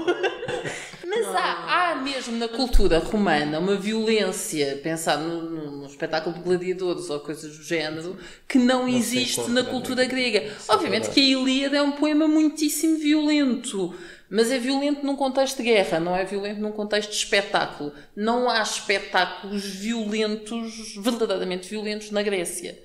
Mesmo na cultura romana uma violência, pensar no, no, no, espetáculo de gladiadores ou coisas do género, que não, não existe na cultura grega. É Obviamente que a Ilíada é um poema muitíssimo violento. Mas é violento num contexto de guerra, não é violento num contexto de espetáculo. Não há espetáculos violentos, verdadeiramente violentos, na Grécia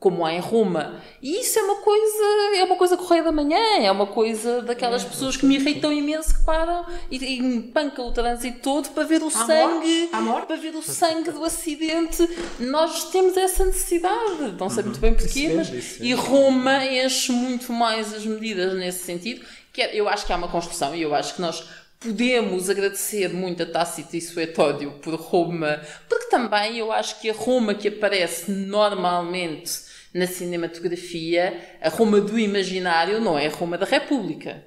como há em Roma. E isso é uma coisa, é uma coisa correia da manhã, é uma coisa daquelas pessoas que me irritam imenso que param e, e empancam o trânsito todo para ver o há sangue, morte? para ver o sangue do acidente. Nós temos essa necessidade, não sei muito bem porquê, mas e Roma enche muito mais as medidas nesse sentido. Que é, eu acho que há uma construção e eu acho que nós podemos agradecer muito a Tácito e Suetódio por Roma, porque também eu acho que a Roma que aparece normalmente na cinematografia, a Roma do imaginário não é a Roma da República.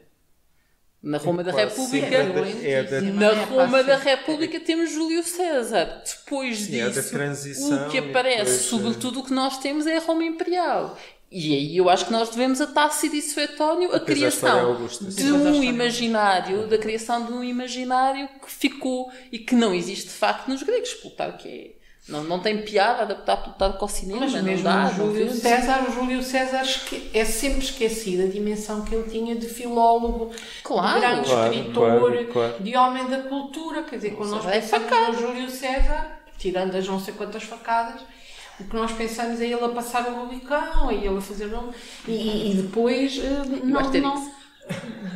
Na Roma da República, é na Roma da República temos Júlio César. Depois disso, o que aparece, sobretudo o que nós temos é a Roma Imperial. E aí eu acho que nós devemos a Tácito e Suetónio a criação Augusta. de um imaginário, da criação de um imaginário que ficou e que não existe de facto nos gregos. Plutarco é. Não, não tem piada adaptar Plutarco ao cinema, Mas não mesmo dá. o não Júlio vê-se. César, o Júlio César esque- é sempre esquecido a dimensão que ele tinha de filólogo, Claro. de grande Claro, escritor, claro, claro. de homem da cultura. Quer dizer, quando nós é pensamos no Júlio César, tirando as não sei quantas facadas, o que nós pensamos é ele a passar o Rubicão, é ele a fazer. um- E, e- e depois eh, não, não,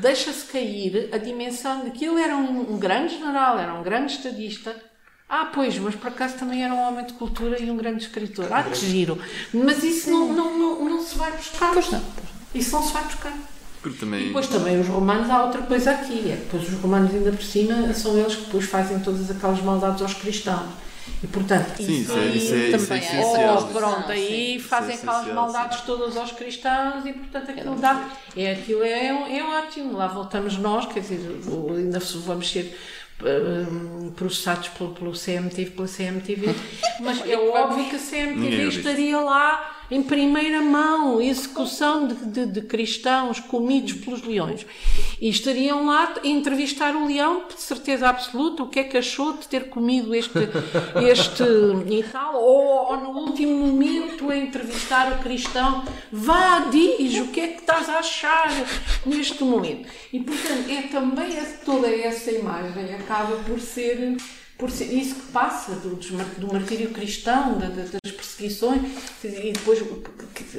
deixa-se cair a dimensão de que ele era um, um grande general, era um grande estadista. Ah, pois, mas por acaso também era um homem de cultura e um grande escritor. Ah, que giro. Mas isso não, não, não, não se vai buscar. Pois não. Isso não se vai buscar. Porque E também. depois também os romanos, há outra coisa aqui. É que depois os romanos ainda por cima são eles que depois fazem todas aquelas maldades aos cristãos. E portanto, Sim, isso é, aí- isso é, isso é também há essencial. Oh, pronto, Sim, aí fazem Isso é aquelas maldades todas aos cristãos e portanto aquilo dá. É, aquilo é, é ótimo, lá voltamos nós, quer dizer, ainda vamos ser processados pelo, pelo CMTV, pela CMTV, mas é óbvio que a CMTV estaria lá em primeira mão, execução de, de- de cristãos comidos pelos leões. E estariam lá a entrevistar o leão, de certeza absoluta, o que é que achou de ter comido este, este e tal, ou, ou no último momento a entrevistar o cristão, vá, diz o que é que estás a achar neste momento. E portanto, é também toda essa imagem acaba por ser por isso que passa do, do martírio cristão, da- da- das perseguições, e depois o-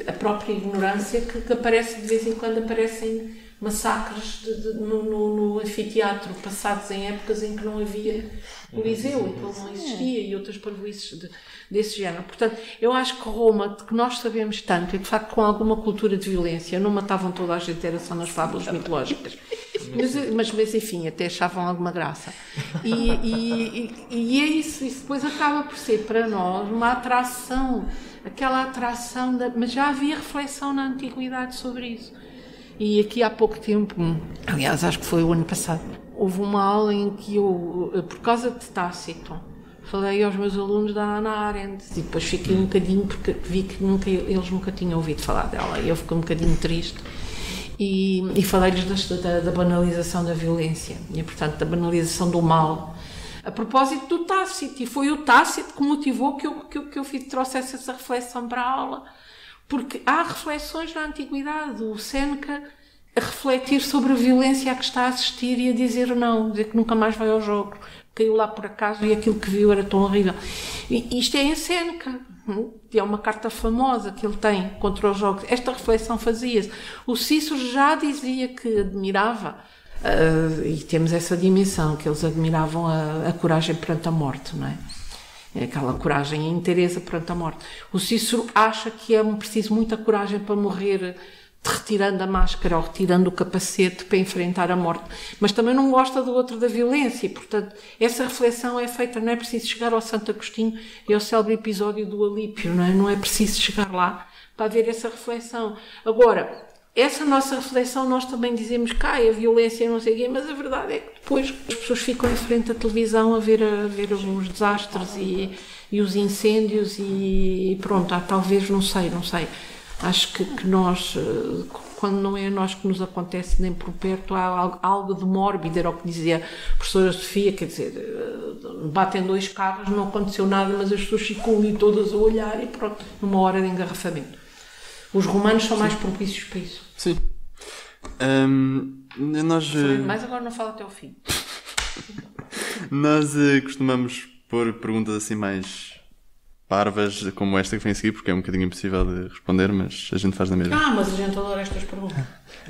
a própria ignorância que, que aparece de vez em quando aparecem massacres de- de- no, no- no anfiteatro, passados em épocas em que não havia em que ele não existia, e outras parvoices de- desse género. Portanto, eu acho que Roma, de que nós sabemos tanto, e de facto com alguma cultura de violência, não matavam toda a gente, era só nas fábulas mitológicas. Mas, mas, mas enfim, até achavam alguma graça. E, e, e- e é isso, isso depois acaba por ser para nós uma atração, aquela atração, da, mas já havia reflexão na antiguidade sobre isso. E aqui há pouco tempo, aliás, acho que foi o ano passado, houve uma aula em que eu, por causa de Tácito, falei aos meus alunos da Ana Arendt e depois fiquei um bocadinho, porque vi que nunca, eles nunca tinham ouvido falar dela e eu fiquei um bocadinho triste. E, e falei-lhes da, da, da banalização da violência e, portanto, da banalização do mal. A propósito do Tácito, e foi o Tácito que motivou que eu, que eu, que eu fiz- trouxesse essa reflexão para a aula, porque há reflexões na antiguidade. O Seneca a refletir sobre a violência a que está a assistir e a dizer não, dizer que nunca mais vai ao jogo, caiu lá por acaso e aquilo que viu era tão horrível. E isto é em Seneca, é uma carta famosa que ele tem contra os jogos. Esta reflexão fazia-se. O Cícero já dizia que admirava, ah, e temos essa dimensão, que eles admiravam a, a coragem perante a morte, não é? É aquela coragem e inteireza perante a morte. O Cícero acha que é preciso muita coragem para morrer retirando a máscara ou retirando o capacete para enfrentar a morte. Mas também não gosta do outro da violência portanto, essa reflexão é feita, não é preciso chegar ao Santo Agostinho e ao célebre episódio do Alípio, não é? Não é preciso chegar lá para haver essa reflexão. Agora, essa nossa reflexão nós também dizemos cá a violência não sei o quê, mas a verdade é que depois as pessoas ficam em frente à televisão a ver, a ver os desastres e, e os incêndios e pronto, há, talvez, não sei, não sei. Acho que, que nós, eh, quando não é a nós que nos acontece nem por perto, há algo, algo de mórbido, era o que dizia a professora Sofia, quer dizer, eh, batem dois carros, não aconteceu nada, mas as pessoas ficam ali todas a olhar e pronto, numa hora de engarrafamento. Os romanos são mais propícios para isso. Sim. Ahm, nós, eh, Mas agora não fala até ao fim. nós eh, costumamos pôr perguntas assim mais parvas, como esta que vem a seguir, porque é um bocadinho impossível de responder, mas a gente faz da mesma. Ah, mas a gente adora estas perguntas.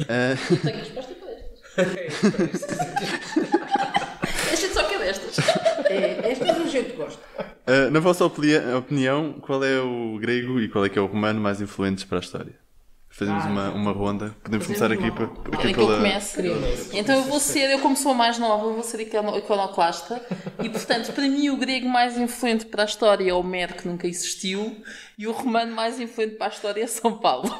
Eh, Tenho a resposta para estas. A gente só quer destas. É, estas a gente gosta. eh, na vossa opini- opinião, qual é o grego e qual é que é o romano mais influentes para a história? Fazemos Ah, uma, uma ronda. Podemos fazemos começar aqui uma Querem aqui que eu pela... comece? Então eu vou ser, eu como sou a mais nova, vou ser icono- iconoclasta e portanto para mim o grego mais influente para a história é Homero que nunca existiu e o romano mais influente para a história é São Paulo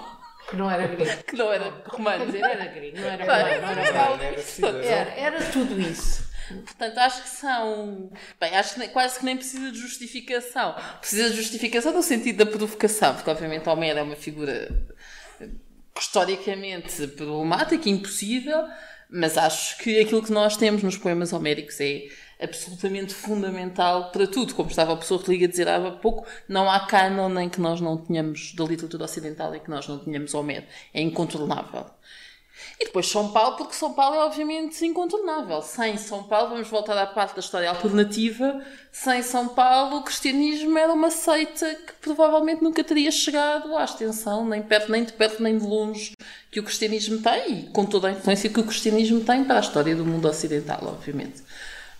Que não era grego. que não era Quer romano. dizer, era grego, não era romano, não era era- romano. Era, era tudo isso. Portanto, acho que são. Bem, acho que nem- quase que nem precisa de justificação. Precisa de justificação no sentido da provocação, porque obviamente Homero é uma figura historicamente problemática, impossível, mas acho que aquilo que nós temos nos poemas homéricos é absolutamente fundamental para tudo. Como estava a pessoa que liga a dizer há pouco, não há canon em que nós não tenhamos, da literatura ocidental, em que nós não tenhamos Homero. É incontornável. E depois São Paulo, porque São Paulo é obviamente incontornável. Sem São Paulo, vamos voltar à parte da história alternativa, sem São Paulo o cristianismo era uma seita que provavelmente nunca teria chegado à extensão, nem perto, nem de perto, nem de longe, que o cristianismo tem, e com toda a influência que o cristianismo tem para a história do mundo ocidental, obviamente.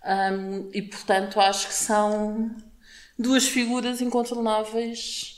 Hum, e portanto acho que são duas figuras incontornáveis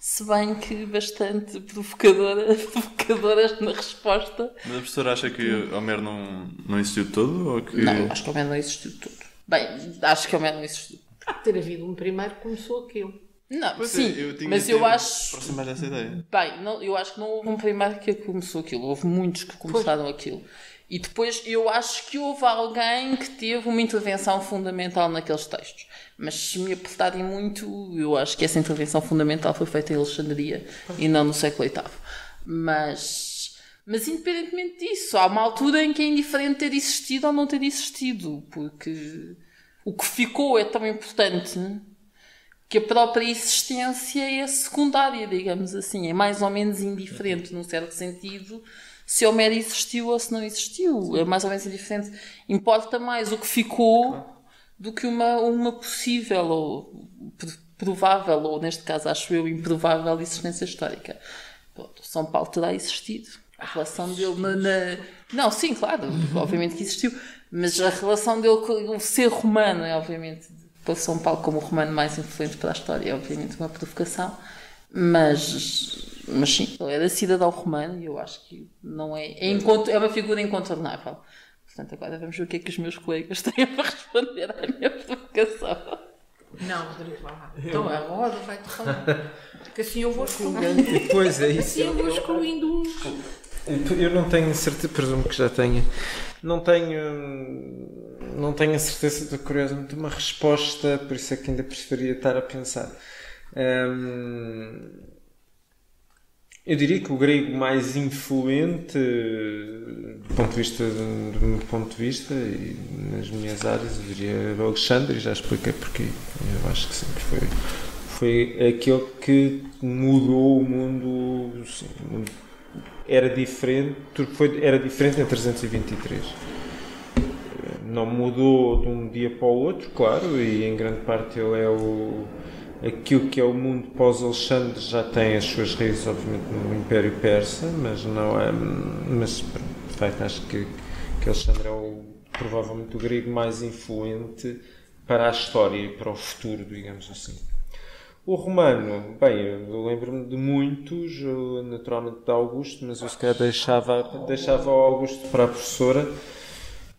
se bem que bastante provocadora, provocadoras na resposta. Mas a professora acha que Homero não, não existiu todo? Ou que... Não, eu acho que o Homero não existiu tudo. Bem, acho que o Homero não existiu. Há de ter havido um primeiro que começou aquilo. Não, Pois sim, é, eu tinha mas eu acho. aproximar dessa ideia. Bem, não, eu acho que não houve um primeiro que começou aquilo, houve muitos que começaram aquilo. E depois eu acho que houve alguém que teve uma intervenção fundamental naqueles textos. Mas se me apertarem muito, eu acho que essa intervenção fundamental foi feita em Alexandria e não no século VIII. Mas, mas independentemente disso, há uma altura em que é indiferente ter existido ou não ter existido, porque o que ficou é tão importante que a própria existência é secundária, digamos assim, é mais ou menos indiferente, num certo sentido, se Homero existiu ou se não existiu. É mais ou menos indiferente. Importa mais o que ficou do que uma, uma possível ou pr- provável, ou neste caso acho eu, improvável existência histórica. Pronto, São Paulo terá existido. A relação dele na, na- Não, sim, claro, obviamente que existiu, mas a relação dele com o ser romano é obviamente para São Paulo como o romano mais influente para a história, é obviamente uma provocação, mas, mas sim, ele era cidadão romano e eu acho que não é, é, é uma figura incontornável. Portanto, agora vamos ver o que é que os meus colegas têm para responder à minha provocação. Não, Rodrigo, vá lá. Então a roda vai-te falar. Porque assim eu vou excluindo. Pois é Assim isso. eu vou excluindo uns. Eu não tenho certeza, presumo que já tenha. Não tenho, não tenho a certeza, de curiosamente, uma resposta, por isso é que ainda preferia estar a pensar. Eu diria que o grego mais influente, do ponto de vista, do meu ponto de vista, e nas minhas áreas, eu diria Alexandre, e já expliquei porquê. Eu acho que sempre foi, foi aquele que mudou o mundo, sim, o mundo era diferente, foi, era diferente em 323. Não mudou de um dia para o outro, claro, e em grande parte ele é o aquilo que é o mundo pós-Alexandre já tem as suas raízes, obviamente, no Império Persa, mas não é. Mas, de facto, acho que, que Alexandre é o, provavelmente o grego mais influente para a história e para o futuro, digamos assim. O romano, bem, eu lembro-me de muitos, naturalmente de Augusto, mas eu se calhar deixava, deixava o Augusto para a professora.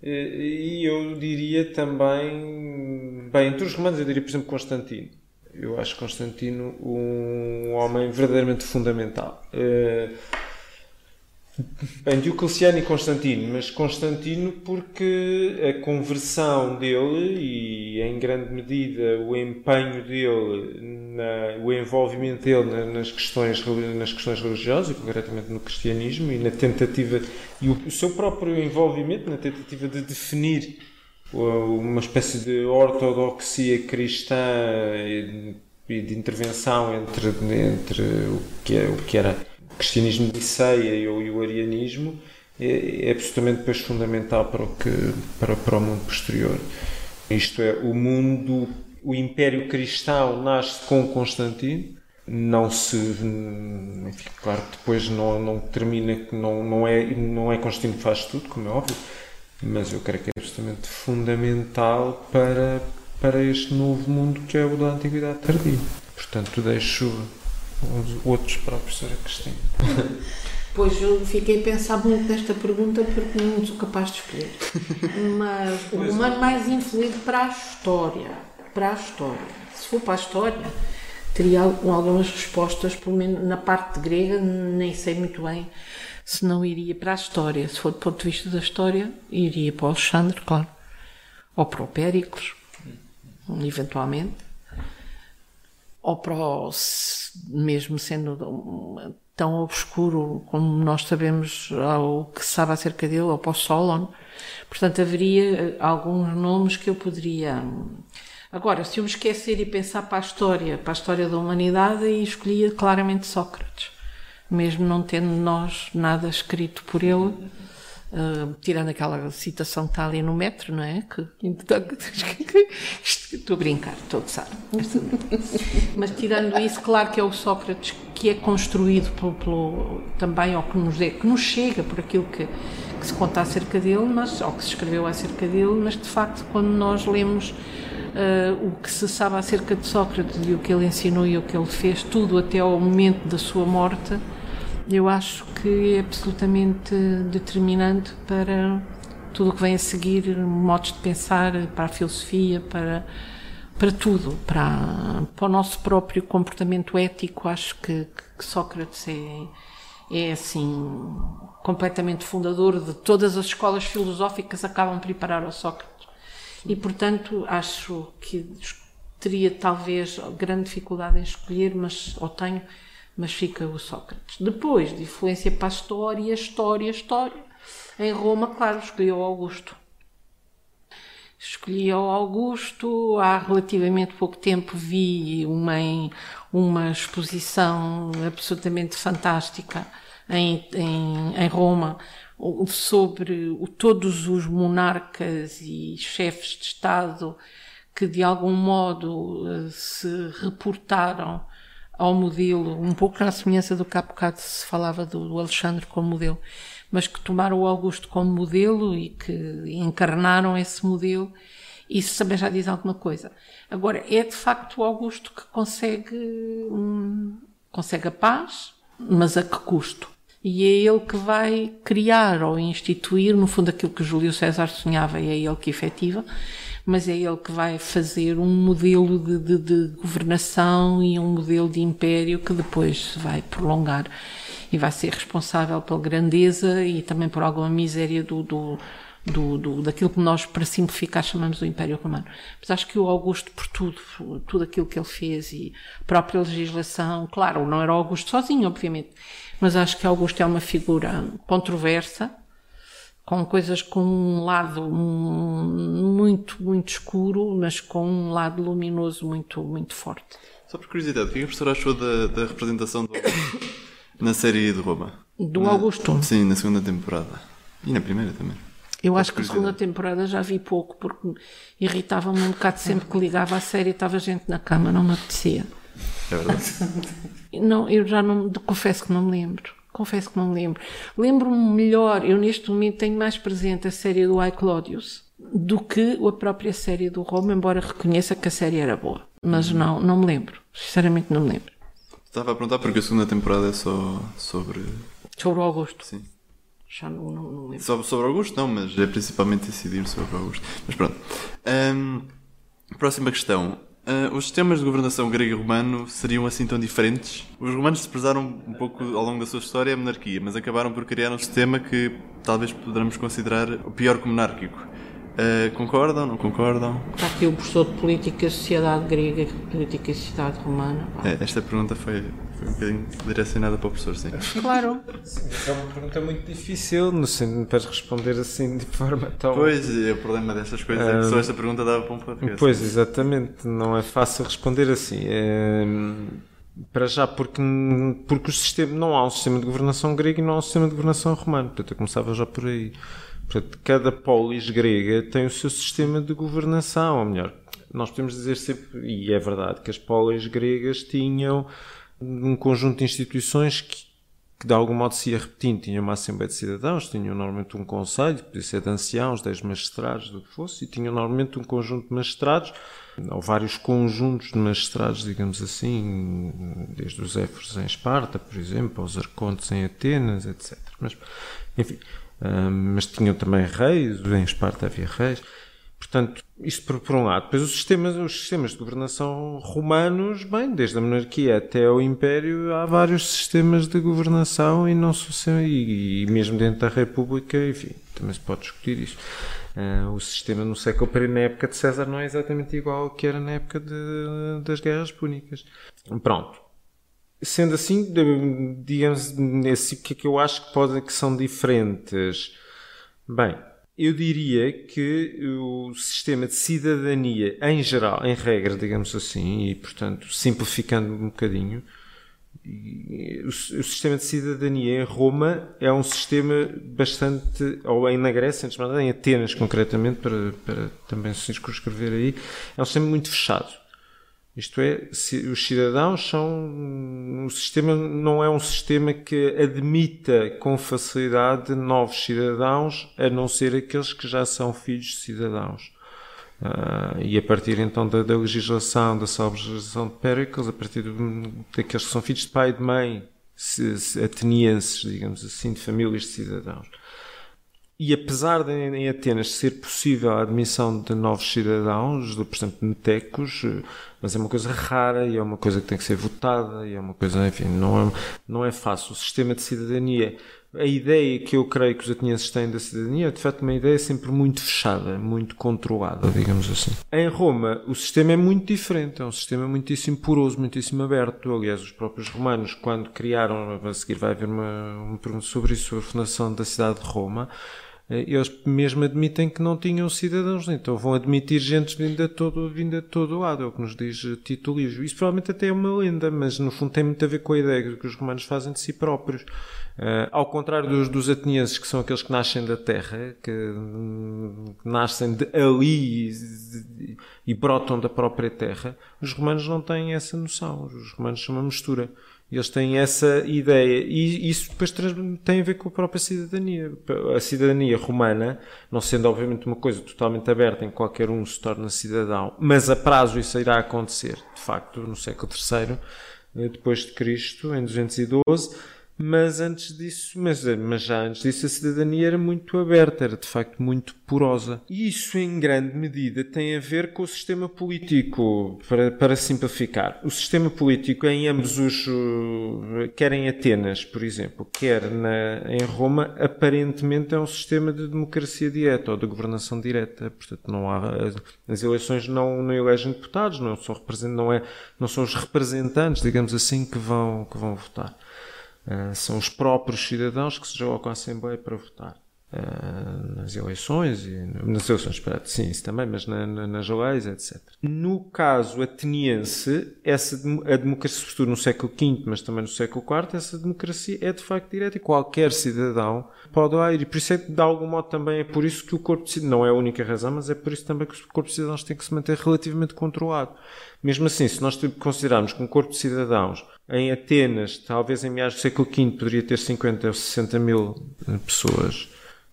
E eu diria também, bem, entre os romanos eu diria, por exemplo, Constantino. Eu acho Constantino um homem verdadeiramente fundamental. Eh, Bem, Diocleciano e Constantino, mas Constantino porque a conversão dele e em grande medida o empenho dele, na- o envolvimento dele na- nas questões, nas questões religiosas, e concretamente no cristianismo, e na tentativa, e o, o seu próprio envolvimento na tentativa de definir uma espécie de ortodoxia cristã e de intervenção entre, entre o, que é, o que era o cristianismo de ceia e o, e o arianismo é, é absolutamente depois fundamental para o, que, para, para o mundo posterior. Isto é, o mundo, o Império Cristão nasce com Constantino, não se, enfim, claro depois não, não termina, não, não, é, não é Constantino que faz tudo, como é óbvio, mas eu creio que é absolutamente fundamental para, para este novo mundo que é o da Antiguidade Tardia. Portanto, deixo os outros para a professora Cristina. Pois eu fiquei a pensar muito nesta pergunta porque não sou capaz de escolher. Mas o romano mais influente para a história. Para a história. Se for para a história, teria al- algumas respostas, pelo menos na parte grega, nem sei muito bem se não iria para a história. Se for do ponto de vista da história, iria para o Alexandre, claro. ou para o Péricles, eventualmente, ou para o, mesmo sendo tão obscuro como nós sabemos o que se sabe acerca dele, ou para o Solon. Portanto, haveria alguns nomes que eu poderia. Agora, se eu me esquecer e pensar para a história, para a história da humanidade, escolhia claramente Sócrates, mesmo não tendo nós nada escrito por ele Uh, tirando aquela citação que está ali no metro, não é? Que, estou a brincar, todo sabe. Mas tirando isso, claro que é o Sócrates que é construído pelo, pelo também, ou que nos, dê, que nos chega por aquilo que, que, se conta acerca dele, mas, ou que se escreveu acerca dele, mas de facto, quando nós lemos uh, o que se sabe acerca de Sócrates e o que ele ensinou e o que ele fez, tudo até ao momento da sua morte eu acho que é absolutamente determinante para tudo o que vem a seguir, modos de pensar, para a filosofia, para, para tudo, para, para o nosso próprio comportamento ético. Acho que, que Sócrates é, é assim completamente fundador de todas as escolas filosóficas acabam por preparar Sócrates. E portanto acho que teria talvez grande dificuldade em escolher, mas ou tenho mas fica o Sócrates. Depois, de influência para a história, história, história, em Roma, claro, escolhi o Augusto. Escolhi o Augusto, há relativamente pouco tempo vi uma, uma exposição absolutamente fantástica em, em, em Roma sobre todos os monarcas e chefes de Estado que de algum modo eh, se reportaram ao modelo, um pouco na semelhança do que há bocado se falava do, do Alexandre como modelo, mas que tomaram o Augusto como modelo e que encarnaram esse modelo, isso também já diz alguma coisa. Agora, é de facto o Augusto que consegue, hum, consegue a paz, mas a que custo? E é ele que vai criar ou instituir, no fundo, aquilo que Júlio César sonhava e é ele que efetiva, mas é ele que vai fazer um modelo de, de, de governação e um modelo de império que depois se vai prolongar e vai ser responsável pela grandeza e também por alguma miséria do, do, do, do, daquilo que nós, para simplificar, chamamos do Império Romano. Mas acho que o Augusto, por tudo, tudo aquilo que ele fez e a própria legislação, claro, não era o Augusto sozinho, obviamente, mas acho que Augusto é uma figura controversa, com coisas com um lado muito, muito escuro, mas com um lado luminoso muito, muito forte. Só por curiosidade, o que é a professora achou da, da representação do na série de Roma? Do na, Augusto? Sim, na segunda temporada. E na primeira também. Eu acho que a segunda temporada já vi pouco, porque irritava-me um bocado sempre que ligava a série e estava gente na cama, não me apetecia. É verdade. não, eu já não, confesso que não me lembro. Confesso que não me lembro. Lembro-me melhor, eu neste momento tenho mais presente a série do I, Claudius do que a própria série do Roma, embora reconheça que a série era boa. Mas uhum. não, não me lembro. Sinceramente não me lembro. Estava a perguntar porque a segunda temporada é só sobre... Sobre o Augusto. Sim. Já não, não, não lembro. Sobre, sobre Augusto não, mas é principalmente decidir sobre Augusto. Mas pronto. Um, próxima questão. Uh, os sistemas de governação grego e romano seriam assim tão diferentes? Os romanos desprezaram um pouco ao longo da sua história a monarquia, mas acabaram por criar um sistema que talvez poderamos considerar o pior que monárquico. Uh, concordam? Não concordam? Está aqui o professor de Política e Sociedade Grega e Política e Sociedade Romana. É, esta pergunta foi, foi um bocadinho direcionada para o professor, sim. Claro. Sim, é uma pergunta muito difícil, no sentido para responder assim de forma tão. Pois, o problema destas coisas é que só esta pergunta dava para um podcast. Pois, exatamente. Não é fácil responder assim. É... Para já, porque, porque o sistema, não há um sistema de governação grego e não há um sistema de governação romano. Portanto, eu começava já por aí. Portanto, cada polis grega tem o seu sistema de governação, ou melhor, nós podemos dizer sempre, e é verdade, que as polis gregas tinham um conjunto de instituições que, que de algum modo se ia repetindo. Tinham uma Assembleia de Cidadãos, tinham normalmente um Conselho, podia ser de anciãos, dez magistrados, do que fosse, e tinham normalmente um conjunto de magistrados, ou vários conjuntos de magistrados, digamos assim, desde os éforos em Esparta, por exemplo, aos arcontes em Atenas, etc. Mas, enfim, mas tinham também reis, em Esparta havia reis. Portanto, isto por, por, um lado. Depois os sistemas, os sistemas de governação romanos, bem, desde a monarquia até o império, há vários sistemas de governação e não e, e mesmo dentro da república, enfim, também se pode discutir isso. Uh, o sistema no século I, na época de César, não é exatamente igual ao que era na época de, das guerras púnicas. Pronto. Sendo assim, digamos, nesse, o que é que eu acho que, pode, que são diferentes? Bem, eu diria que o sistema de cidadania, em geral, em regra, digamos assim, e portanto simplificando um bocadinho, o, sistema de cidadania em Roma é um sistema bastante, ou em na Grécia, antes de mais, em Atenas concretamente, para, para também se escrever aí, é um sistema muito fechado. Isto é, os cidadãos são. O sistema não é um sistema que admita com facilidade novos cidadãos, a não ser aqueles que já são filhos de cidadãos. Uh, e a partir então da, da legislação, da legislação de Péricles, a partir do, daqueles que são filhos de pai e de mãe, se, se, atenienses, digamos assim, de famílias de cidadãos. E apesar de em Atenas ser possível a admissão de novos cidadãos, de, portanto, metecos, mas é uma coisa rara e é uma coisa que tem que ser votada e é uma coisa, enfim, não é, não é fácil. O sistema de cidadania, a ideia que eu creio que os atenienses têm da cidadania é, de facto, uma ideia sempre muito fechada, muito controlada, digamos assim. Em Roma, o sistema é muito diferente, é um sistema muitíssimo poroso, muitíssimo aberto. Aliás, os próprios romanos, quando criaram, a seguir vai haver uma, pergunta sobre isso, a fundação da cidade de Roma, eh, eles mesmo admitem que não tinham cidadãos, então vão admitir gente vinda de todo, vinda de todo lado, é o que nos diz Tito Livio. Isso provavelmente até é uma lenda, mas no fundo tem muito a ver com a ideia que os romanos fazem de si próprios. Uh, ao contrário dos, dos atenienses, que são aqueles que nascem da terra, que, que nascem de ali e, e brotam da própria terra, os romanos não têm essa noção. Os romanos são uma mistura. Eles têm essa ideia. E isso depois tem a ver com a própria cidadania. A cidadania romana, não sendo obviamente uma coisa totalmente aberta em qualquer um se torna cidadão, mas a prazo isso irá acontecer, de facto, no século III, eh, depois de Cristo, em 212 mas antes disso, mas, mas já antes disso a cidadania era muito aberta, era de facto muito porosa. E isso em grande medida tem a ver com o sistema político, para, para simplificar. O sistema político em ambos os, quer em Atenas, por exemplo, quer na, em Roma, aparentemente é um sistema de democracia direta ou de governação direta. Portanto, não há, as eleições não, não elegem deputados, não são, não, é, não são os representantes, digamos assim, que vão, que vão votar. Uh, são os próprios cidadãos que se deslocam à Assembleia para votar. Uh, nas eleições e nas eleições, para, sim, isso também, mas na, na, nas leis, etc. No caso ateniense, essa, a democracia, sobretudo no século V, mas também no século IV, essa democracia é de facto direta e qualquer cidadão pode lá ir. E por isso é que, de algum modo, também é por isso que o corpo de cidadãos, não é a única razão, mas é por isso também que o corpo de cidadãos tem que se manter relativamente controlado. Mesmo assim, se nós considerarmos que um corpo de cidadãos em Atenas, talvez em meados do século V, poderia ter 50 ou 60 mil eh, pessoas,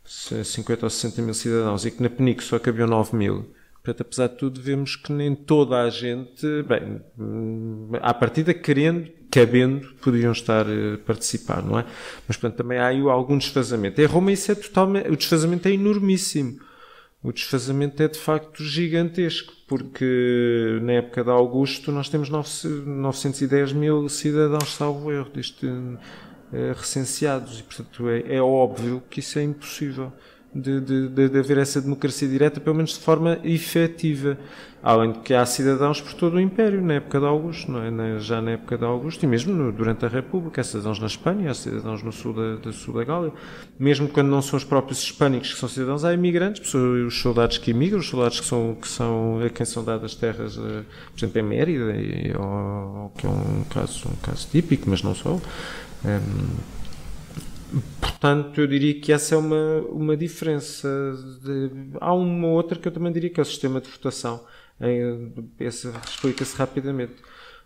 50 ou 60 mil cidadãos, e que na Penico só cabiam 9 mil. Portanto, apesar de tudo, vemos que nem toda a gente, bem, hum, à partida, querendo, cabendo, podiam estar a participar, não é? Mas, portanto, também há aí algum desfazamento. Em Roma isso é totalmente, o desfazamento é enormíssimo o desfazamento é de facto gigantesco, porque na época de Augusto nós temos 910 mil cidadãos, salvo erro, deste, é, recenseados, e portanto é, é óbvio que isso é impossível de, de, de, haver essa democracia direta, pelo menos de forma efetiva. Além de que há cidadãos por todo o Império, na época de Augusto, não é? já na época de Augusto, e mesmo no, durante a República. Há cidadãos na Espanha, há cidadãos no sul da, sul da Gália. Mesmo quando não são os próprios hispânicos que são cidadãos, há imigrantes, os soldados que imigram, os soldados que são, que são a quem são dadas terras, eh, por exemplo, em Mérida, e, ou, que é um caso, um caso típico, mas não só. Um, Portanto, eu diria que essa é uma, uma diferença. De... Há uma outra que eu também diria que é o sistema de votação. Essa explica-se rapidamente.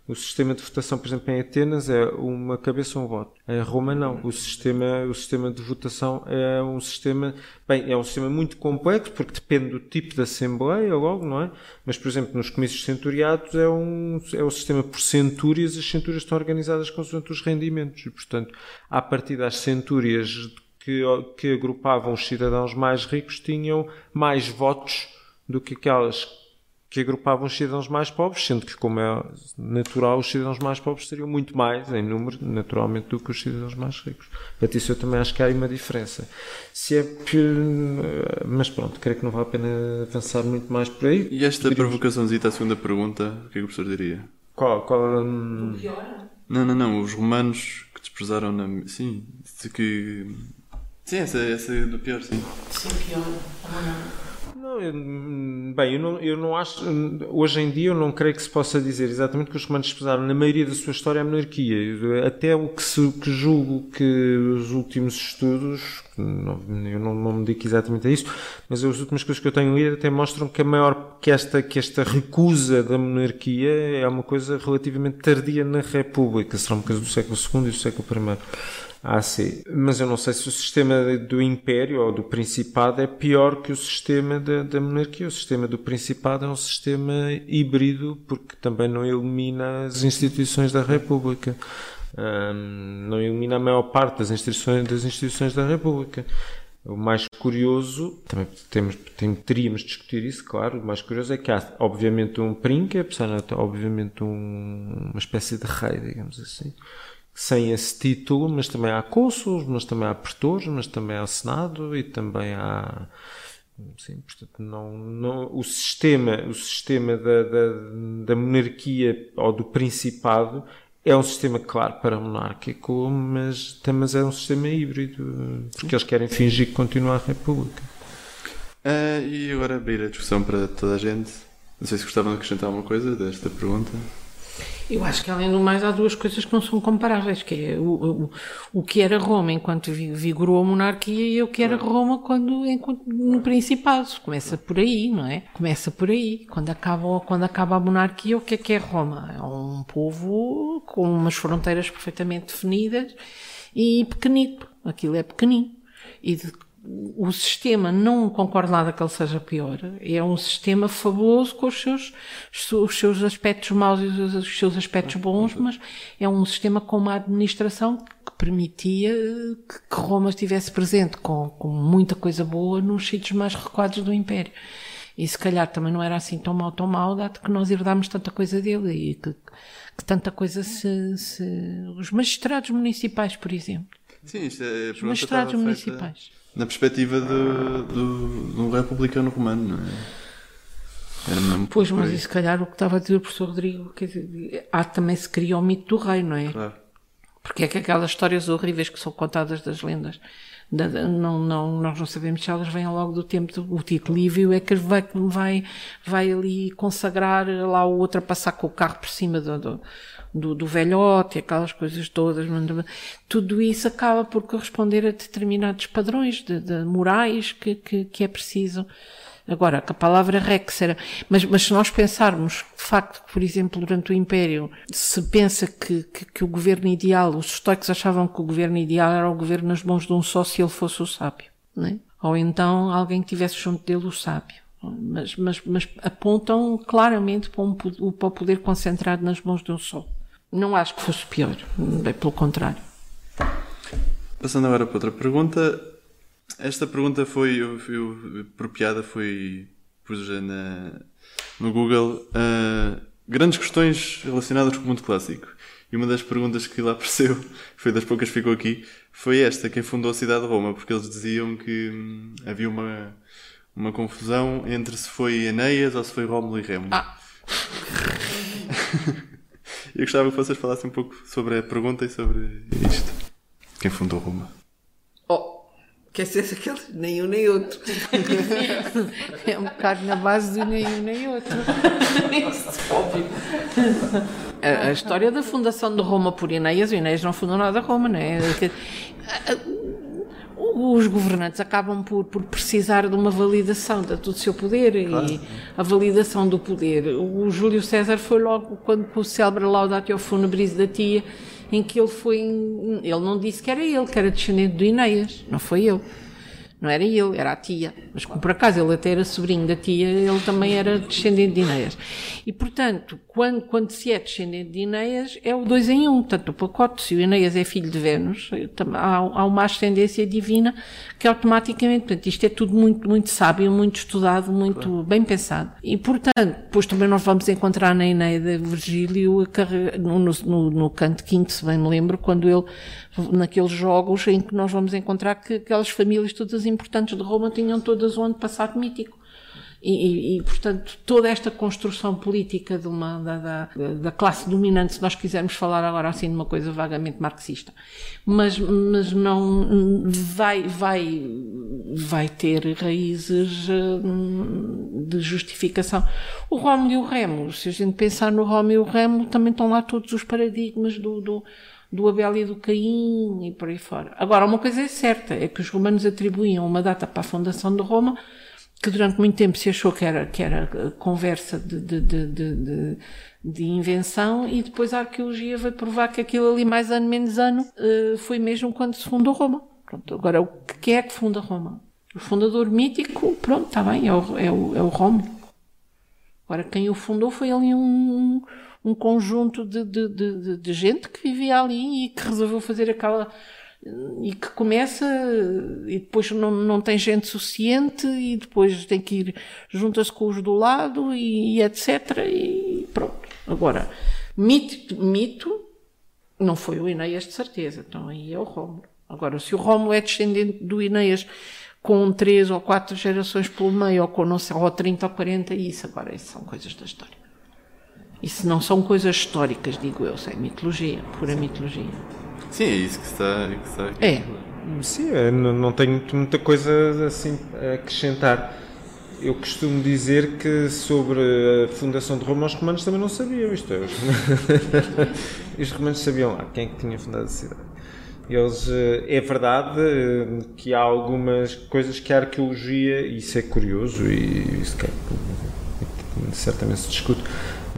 O sistema de votação, por exemplo, em Atenas é uma cabeça um voto. Em Roma não. O sistema, o sistema de votação é um sistema, bem, é um sistema muito complexo porque depende do tipo de assembleia logo, não é? Mas, por exemplo, nos comícios centuriados é um, é um sistema por centúrias, as centúrias estão organizadas consoante os rendimentos e, portanto, a partir das centúrias que, que agrupavam os cidadãos mais ricos tinham mais votos do que aquelas que agrupavam os cidadãos mais pobres, sendo que, como é natural, os cidadãos mais pobres seriam muito mais em número, naturalmente, do que os cidadãos mais ricos. Portanto, isso eu também acho que há aí uma diferença. Se é mas pronto, creio que não vale a pena avançar muito mais por aí. E esta Poderíamos... provocaçãozita, a segunda pergunta, o que é que o professor diria? Qual? qual hum... Não, não, não. Os romanos que desprezaram na. Sim, que. Sim, essa, essa é do pior, sim. Sim, pior. Não, eu, bem, eu não, eu não acho. Hoje em dia, eu não creio que se possa dizer exatamente que os romanos desprezaram, na maioria da sua história, a monarquia. Até o que, se, que julgo que os últimos estudos, não, eu não, não me dedico exatamente a isso, mas as últimas coisas que eu tenho lido até mostram que a maior. que esta, que esta recusa da monarquia é uma coisa relativamente tardia na República. Será uma coisa do século II e do século I. Ah, sim. Mas eu não sei se o sistema do Império ou do Principado é pior que o sistema da, da monarquia. O sistema do Principado é um sistema híbrido porque também não elimina as instituições da República. Não elimina a maior parte das instituições, das instituições da República. O mais curioso, também temos, tem, teríamos de discutir isso, claro, o mais curioso é que há, obviamente, um príncipe, obviamente um, uma espécie de rei, digamos assim, sem esse título, mas também há cônsules, mas também há pretores, mas também há senado e também há sim, portanto não, não o sistema o sistema da, da, da monarquia ou do principado é um sistema claro para monárquico, mas, mas é um sistema híbrido porque eles querem fingir que continua a república. Uh, e agora abrir a discussão para toda a gente. Não sei se gostavam de acrescentar alguma coisa desta pergunta. Eu acho que, além do mais, há duas coisas que não são comparáveis, que é o, o, o que era Roma enquanto vigorou a monarquia e o que era Roma quando, enquanto, no Principado. Começa por aí, não é? Começa por aí. Quando acaba, quando acaba a monarquia, o que é que é Roma? É um povo com umas fronteiras perfeitamente definidas e pequenito. Aquilo é pequenino. E de o sistema, não concordo nada que ele seja pior, é um sistema fabuloso com os seus, os seus aspectos maus e os seus aspectos bons, mas é um sistema com uma administração que permitia que Roma estivesse presente com, com muita coisa boa nos sítios mais recuados do Império. E se calhar também não era assim tão mal, tão mal, dado que nós herdámos tanta coisa dele e que, que tanta coisa se, se, Os magistrados municipais, por exemplo. Sim, isto é, Os magistrados municipais. Feita na perspectiva do, do, do republicano romano, não é? Pois, mas e se calhar o que estava a dizer o professor Rodrigo, quer dizer, há também se cria o mito do rei, não é? Claro. Porque é que aquelas histórias horríveis que são contadas das lendas, não, não, nós não sabemos se elas vêm logo do tempo do Tito Lívio, é que vai, vai, vai ali consagrar lá o outro a passar com o carro por cima do, do do, do velhote, aquelas coisas todas, tudo isso acaba por corresponder a determinados padrões de, de morais que, que, que, é preciso. Agora, a palavra rex era, mas, mas se nós pensarmos, de facto, que, por exemplo, durante o Império, se pensa que, que, que o governo ideal, os estoicos achavam que o governo ideal era o governo nas mãos de um só se ele fosse o sábio, né? Ou então alguém que tivesse junto dele o sábio mas, mas, mas apontam claramente para, um, para o poder concentrado nas mãos de um só. Não acho que fosse pior, bem pelo contrário. Passando agora para outra pergunta. Esta pergunta foi, eu, eu, por piada, foi pus na, no Google uh, grandes questões relacionadas com o mundo clássico. E uma das perguntas que lá apareceu, foi das poucas que ficou aqui, foi esta: quem fundou a cidade de Roma? Porque eles diziam que hum, havia uma, uma confusão entre se foi Enéas ou se foi Rómulo e Remo. Ah. Eu gostava que vocês falassem um pouco sobre a pergunta e sobre isto. Quem fundou Roma? Oh, quer ser aquele? Nem um nem outro. é um bocado na base do nem um nem outro. Isso, óbvio. A, a, história da fundação de Roma por Enéas, o Enéas não fundou nada Roma, não é? os governantes acabam por, por precisar de uma validação do seu poder claro. e a validação do poder. O Júlio César foi logo quando o célebre Laudatio Funebris da tia, em que ele foi, ele não disse que era ele, que era descendente do Enéas, não foi ele. Não era ele, era a tia. Mas como por acaso ele até era sobrinho da tia, ele também era descendente de Ineias. E portanto, quando, quando se é descendente de Ineias, é o dois em um. Portanto, o pacote, se o Ineias é filho de Vênus, há, há uma ascendência divina que automaticamente, portanto, isto é tudo muito, muito sábio, muito estudado, muito bem pensado. E portanto, depois também nós vamos encontrar na Eneida Virgílio no, no, no canto quinto, se bem me lembro, quando ele, naqueles jogos em que nós vamos encontrar que aquelas famílias todas importantes de Roma tinham todas um passado mítico. E, e, e, portanto, toda esta construção política de uma, da, da, da, classe dominante, se nós quisermos falar agora assim de uma coisa vagamente marxista, mas, mas não vai, vai, vai ter raízes hum, de justificação. O Rómulo e o Remo, se a gente pensar no Rómulo e o Remo, também estão lá todos os paradigmas do, do do Abel e do Caim e por aí fora. Agora, uma coisa é certa, é que os romanos atribuíam uma data para a fundação de Roma que durante muito tempo se achou que era, que era conversa de, de, de, de, de invenção e depois a arqueologia veio provar que aquilo ali mais ano menos ano eh, foi mesmo quando se fundou Roma. Pronto, agora, quem é que funda Roma? O fundador mítico, pronto, está bem, é o, é o, é o Rómulo. Agora, quem o fundou foi ali um, um conjunto de, de, de, de gente que vivia ali e que resolveu fazer aquela e que começa e depois não, não tem gente suficiente e depois tem que ir junta-se com os do lado e, e, etc e pronto. Agora mito, mito não foi o Ineias de certeza. Então aí é o Rómulo. Agora se o Rómulo é descendente do Ineias com três ou quatro gerações pelo meio ou com não sei, ou 30 ou 40 isso agora isso são coisas da história. Isso não são coisas históricas digo eu, isso é mitologia pura mitologia Sim, é isso que está, que está aqui. É. Sim, é, não, não tenho muita coisa assim a acrescentar. Eu costumo dizer que sobre a fundação de Roma os romanos também não sabiam isto. É, os romanos sabiam lá quem é que tinha fundado a cidade. Eles, eh, é verdade eh, que há algumas coisas que a arqueologia, e isso é curioso e isso que é, certamente se discute,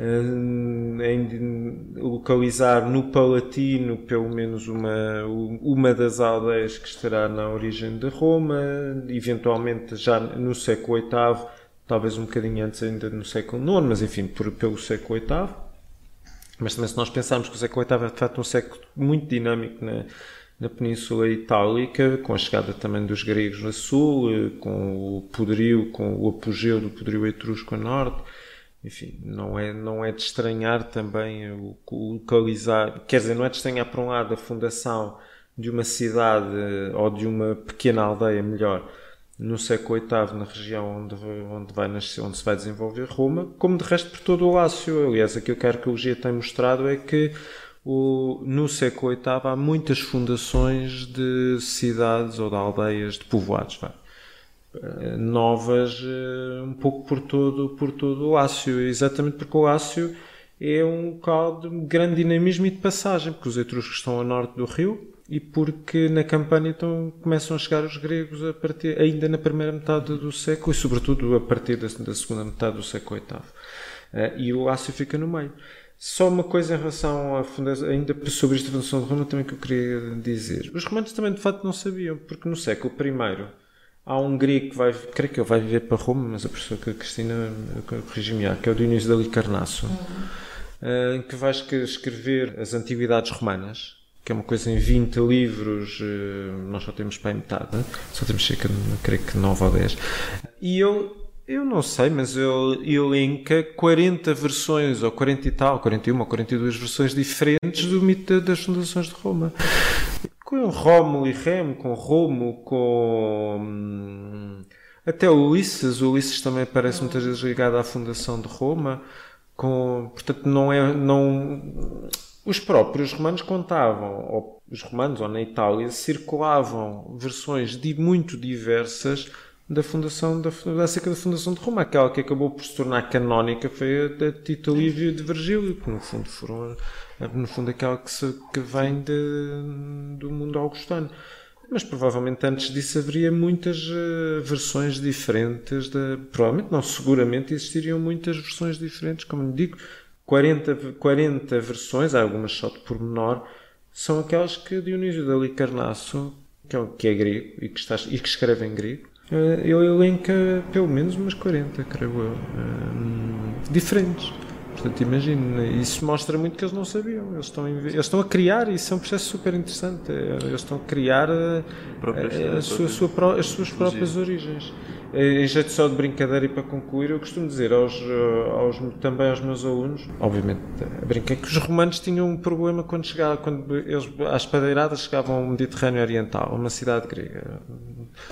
em localizar no Palatino pelo menos uma, uma das aldeias que estará na origem de Roma, eventualmente já no século VIII, talvez um bocadinho antes ainda no século IX, mas enfim, por, pelo século VIII. Mas também se nós pensarmos que o século VIII é de facto um século muito dinâmico na, na Península Itálica, com a chegada também dos gregos no sul, eh, com o poderio, com o apogeu do poderio etrusco a norte, enfim, não é, não é de estranhar também o, localizar, quer dizer, não é de estranhar por um lado a fundação de uma cidade ou de uma pequena aldeia melhor no século VIII na região onde, onde, vai nascer, onde se vai desenvolver Roma, como de resto por todo o Lácio. Aliás, aquilo que a arqueologia tem mostrado é que o, no século VIII há muitas fundações de cidades ou de aldeias, de povoados. Vai eh, novas eh, um pouco por todo, por todo o Lácio, exatamente porque o Lácio é um local de grande dinamismo e de passagem, porque os etruscos estão a norte do rio e porque na Campânia então, começam a chegar os gregos a partir, ainda na primeira metade do século e sobretudo a partir da, da segunda metade do século VIII. Uh, e o Lácio fica no meio. Só uma coisa em relação à fundação, ainda sobre esta fundação de Roma também que eu queria dizer. Os romanos também de facto não sabiam, porque no século I Há um grego que vai, creio que ele vai viver para Roma, mas a professora que a Cristina corrigiu-me, que é o Dionísio de Alicarnasso, uhum. que vai escrever as antiguidades romanas, que é uma coisa em 20 livros, eh, nós só temos para a metade, só temos cerca, creio que 9 ou 10. E ele, eu não sei, mas ele elenca 40 versões, ou 40 e tal, 41 ou 42 versões diferentes do mito das fundações de Roma com Rómulo e Remo, com Romo, com hum, até Ulisses. O Ulisses também aparece muitas vezes ligado à fundação de Roma. Com, portanto, não é. Não, os próprios romanos contavam, ou os romanos ou na Itália, circulavam versões de, muito diversas da fundação da, acerca da fundação de Roma. Aquela que acabou por se tornar canónica foi a de Tito Livio de Virgílio, que no fundo foram no fundo aquela que, se, que vem de, do mundo augustano. Mas provavelmente antes disso haveria muitas uh, versões diferentes. De, provavelmente não, seguramente existiriam muitas versões diferentes, como digo, 40, 40 versões, algumas só de pormenor, são aquelas que Dionísio de Alicarnasso que é, que é grego e que, está, e que escreve em grego, eh, ele elenca pelo menos umas 40, creio eu, eh, diferentes. Portanto, imagina, isso mostra muito que eles não sabiam. Eles estão, eles estão a criar, e isso é um processo super interessante. Eles estão a criar a, a, a sua, sua, as suas próprias origens. Em jeito só de brincadeira e para concluir, eu costumo dizer aos, aos, também aos meus alunos, obviamente, brinquei que os romanos tinham um problema quando chegavam, quando eles às padeiradas chegavam ao Mediterrâneo Oriental, uma cidade grega,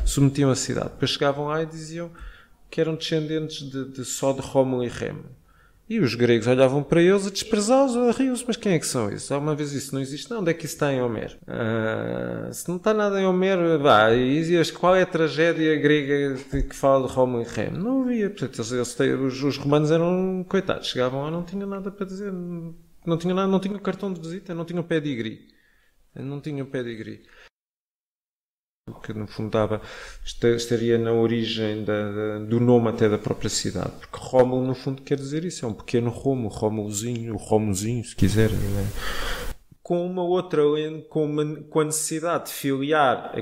submetiam a cidade. Depois chegavam lá e diziam que eram descendentes de, de só de Rómulo e Remo e os gregos olhavam para eles a desprezá-los, a riam-se, mas quem é que são isso? Alguma vez isso não existe? Não, onde é que isso está em Homero? Uh, se não está nada em Homero, vá, e qual é a tragédia grega que fala de Rómulo e Remo? Não havia, portanto, eles, eles, os, os, romanos eram coitados, chegavam lá não tinham nada para dizer, não tinham nada, não tinham cartão de visita, não tinham pedigree, não tinham pedigree que no fundo dava, estaria na origem da, da, do nome até da própria cidade, porque Rómulo no fundo quer dizer isso, é um pequeno Romo, Rómulozinho, o Romozinho, se quiser, né? com uma outra, com, uma, com a necessidade de filiar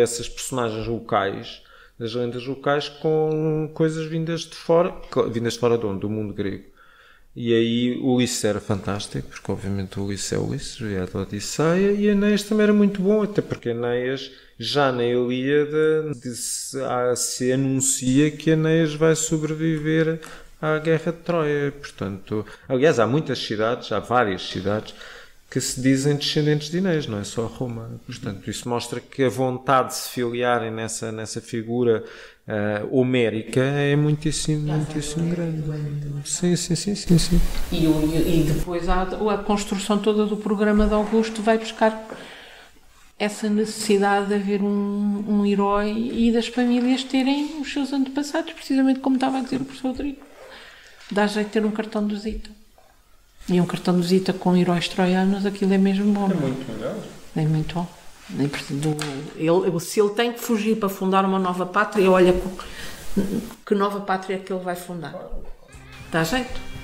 essas personagens locais, das lendas locais, com coisas vindas de fora, vindas de fora de onde? Do mundo grego. E aí o Ulisses era fantástico, porque obviamente o Ulisses é Ulisses, é da Odisseia, e Enéas também era muito bom, até porque Enéas, já na Ilíada, se, se anuncia que Enéas vai sobreviver à Guerra de Troia. Portanto, aliás, há muitas cidades, há várias cidades, que se dizem descendentes de Inês, não é só Roma. Portanto, isso mostra que a vontade de se filiarem nessa, nessa figura uh, homérica é muitíssimo, muitíssimo grande. Sim, sim, sim, sim. sim. E, e depois a, a construção toda do programa de Augusto vai buscar essa necessidade de haver um, um herói e das famílias terem os seus antepassados, precisamente como estava a dizer o professor Rodrigo. Dá jeito de ter um cartão de visita. E um cartão de visita com heróis troianos, aquilo é mesmo bom. É muito melhor. É muito bom. Ele, se ele tem que fugir para fundar uma nova pátria, olha que nova pátria é que ele vai fundar. Dá jeito.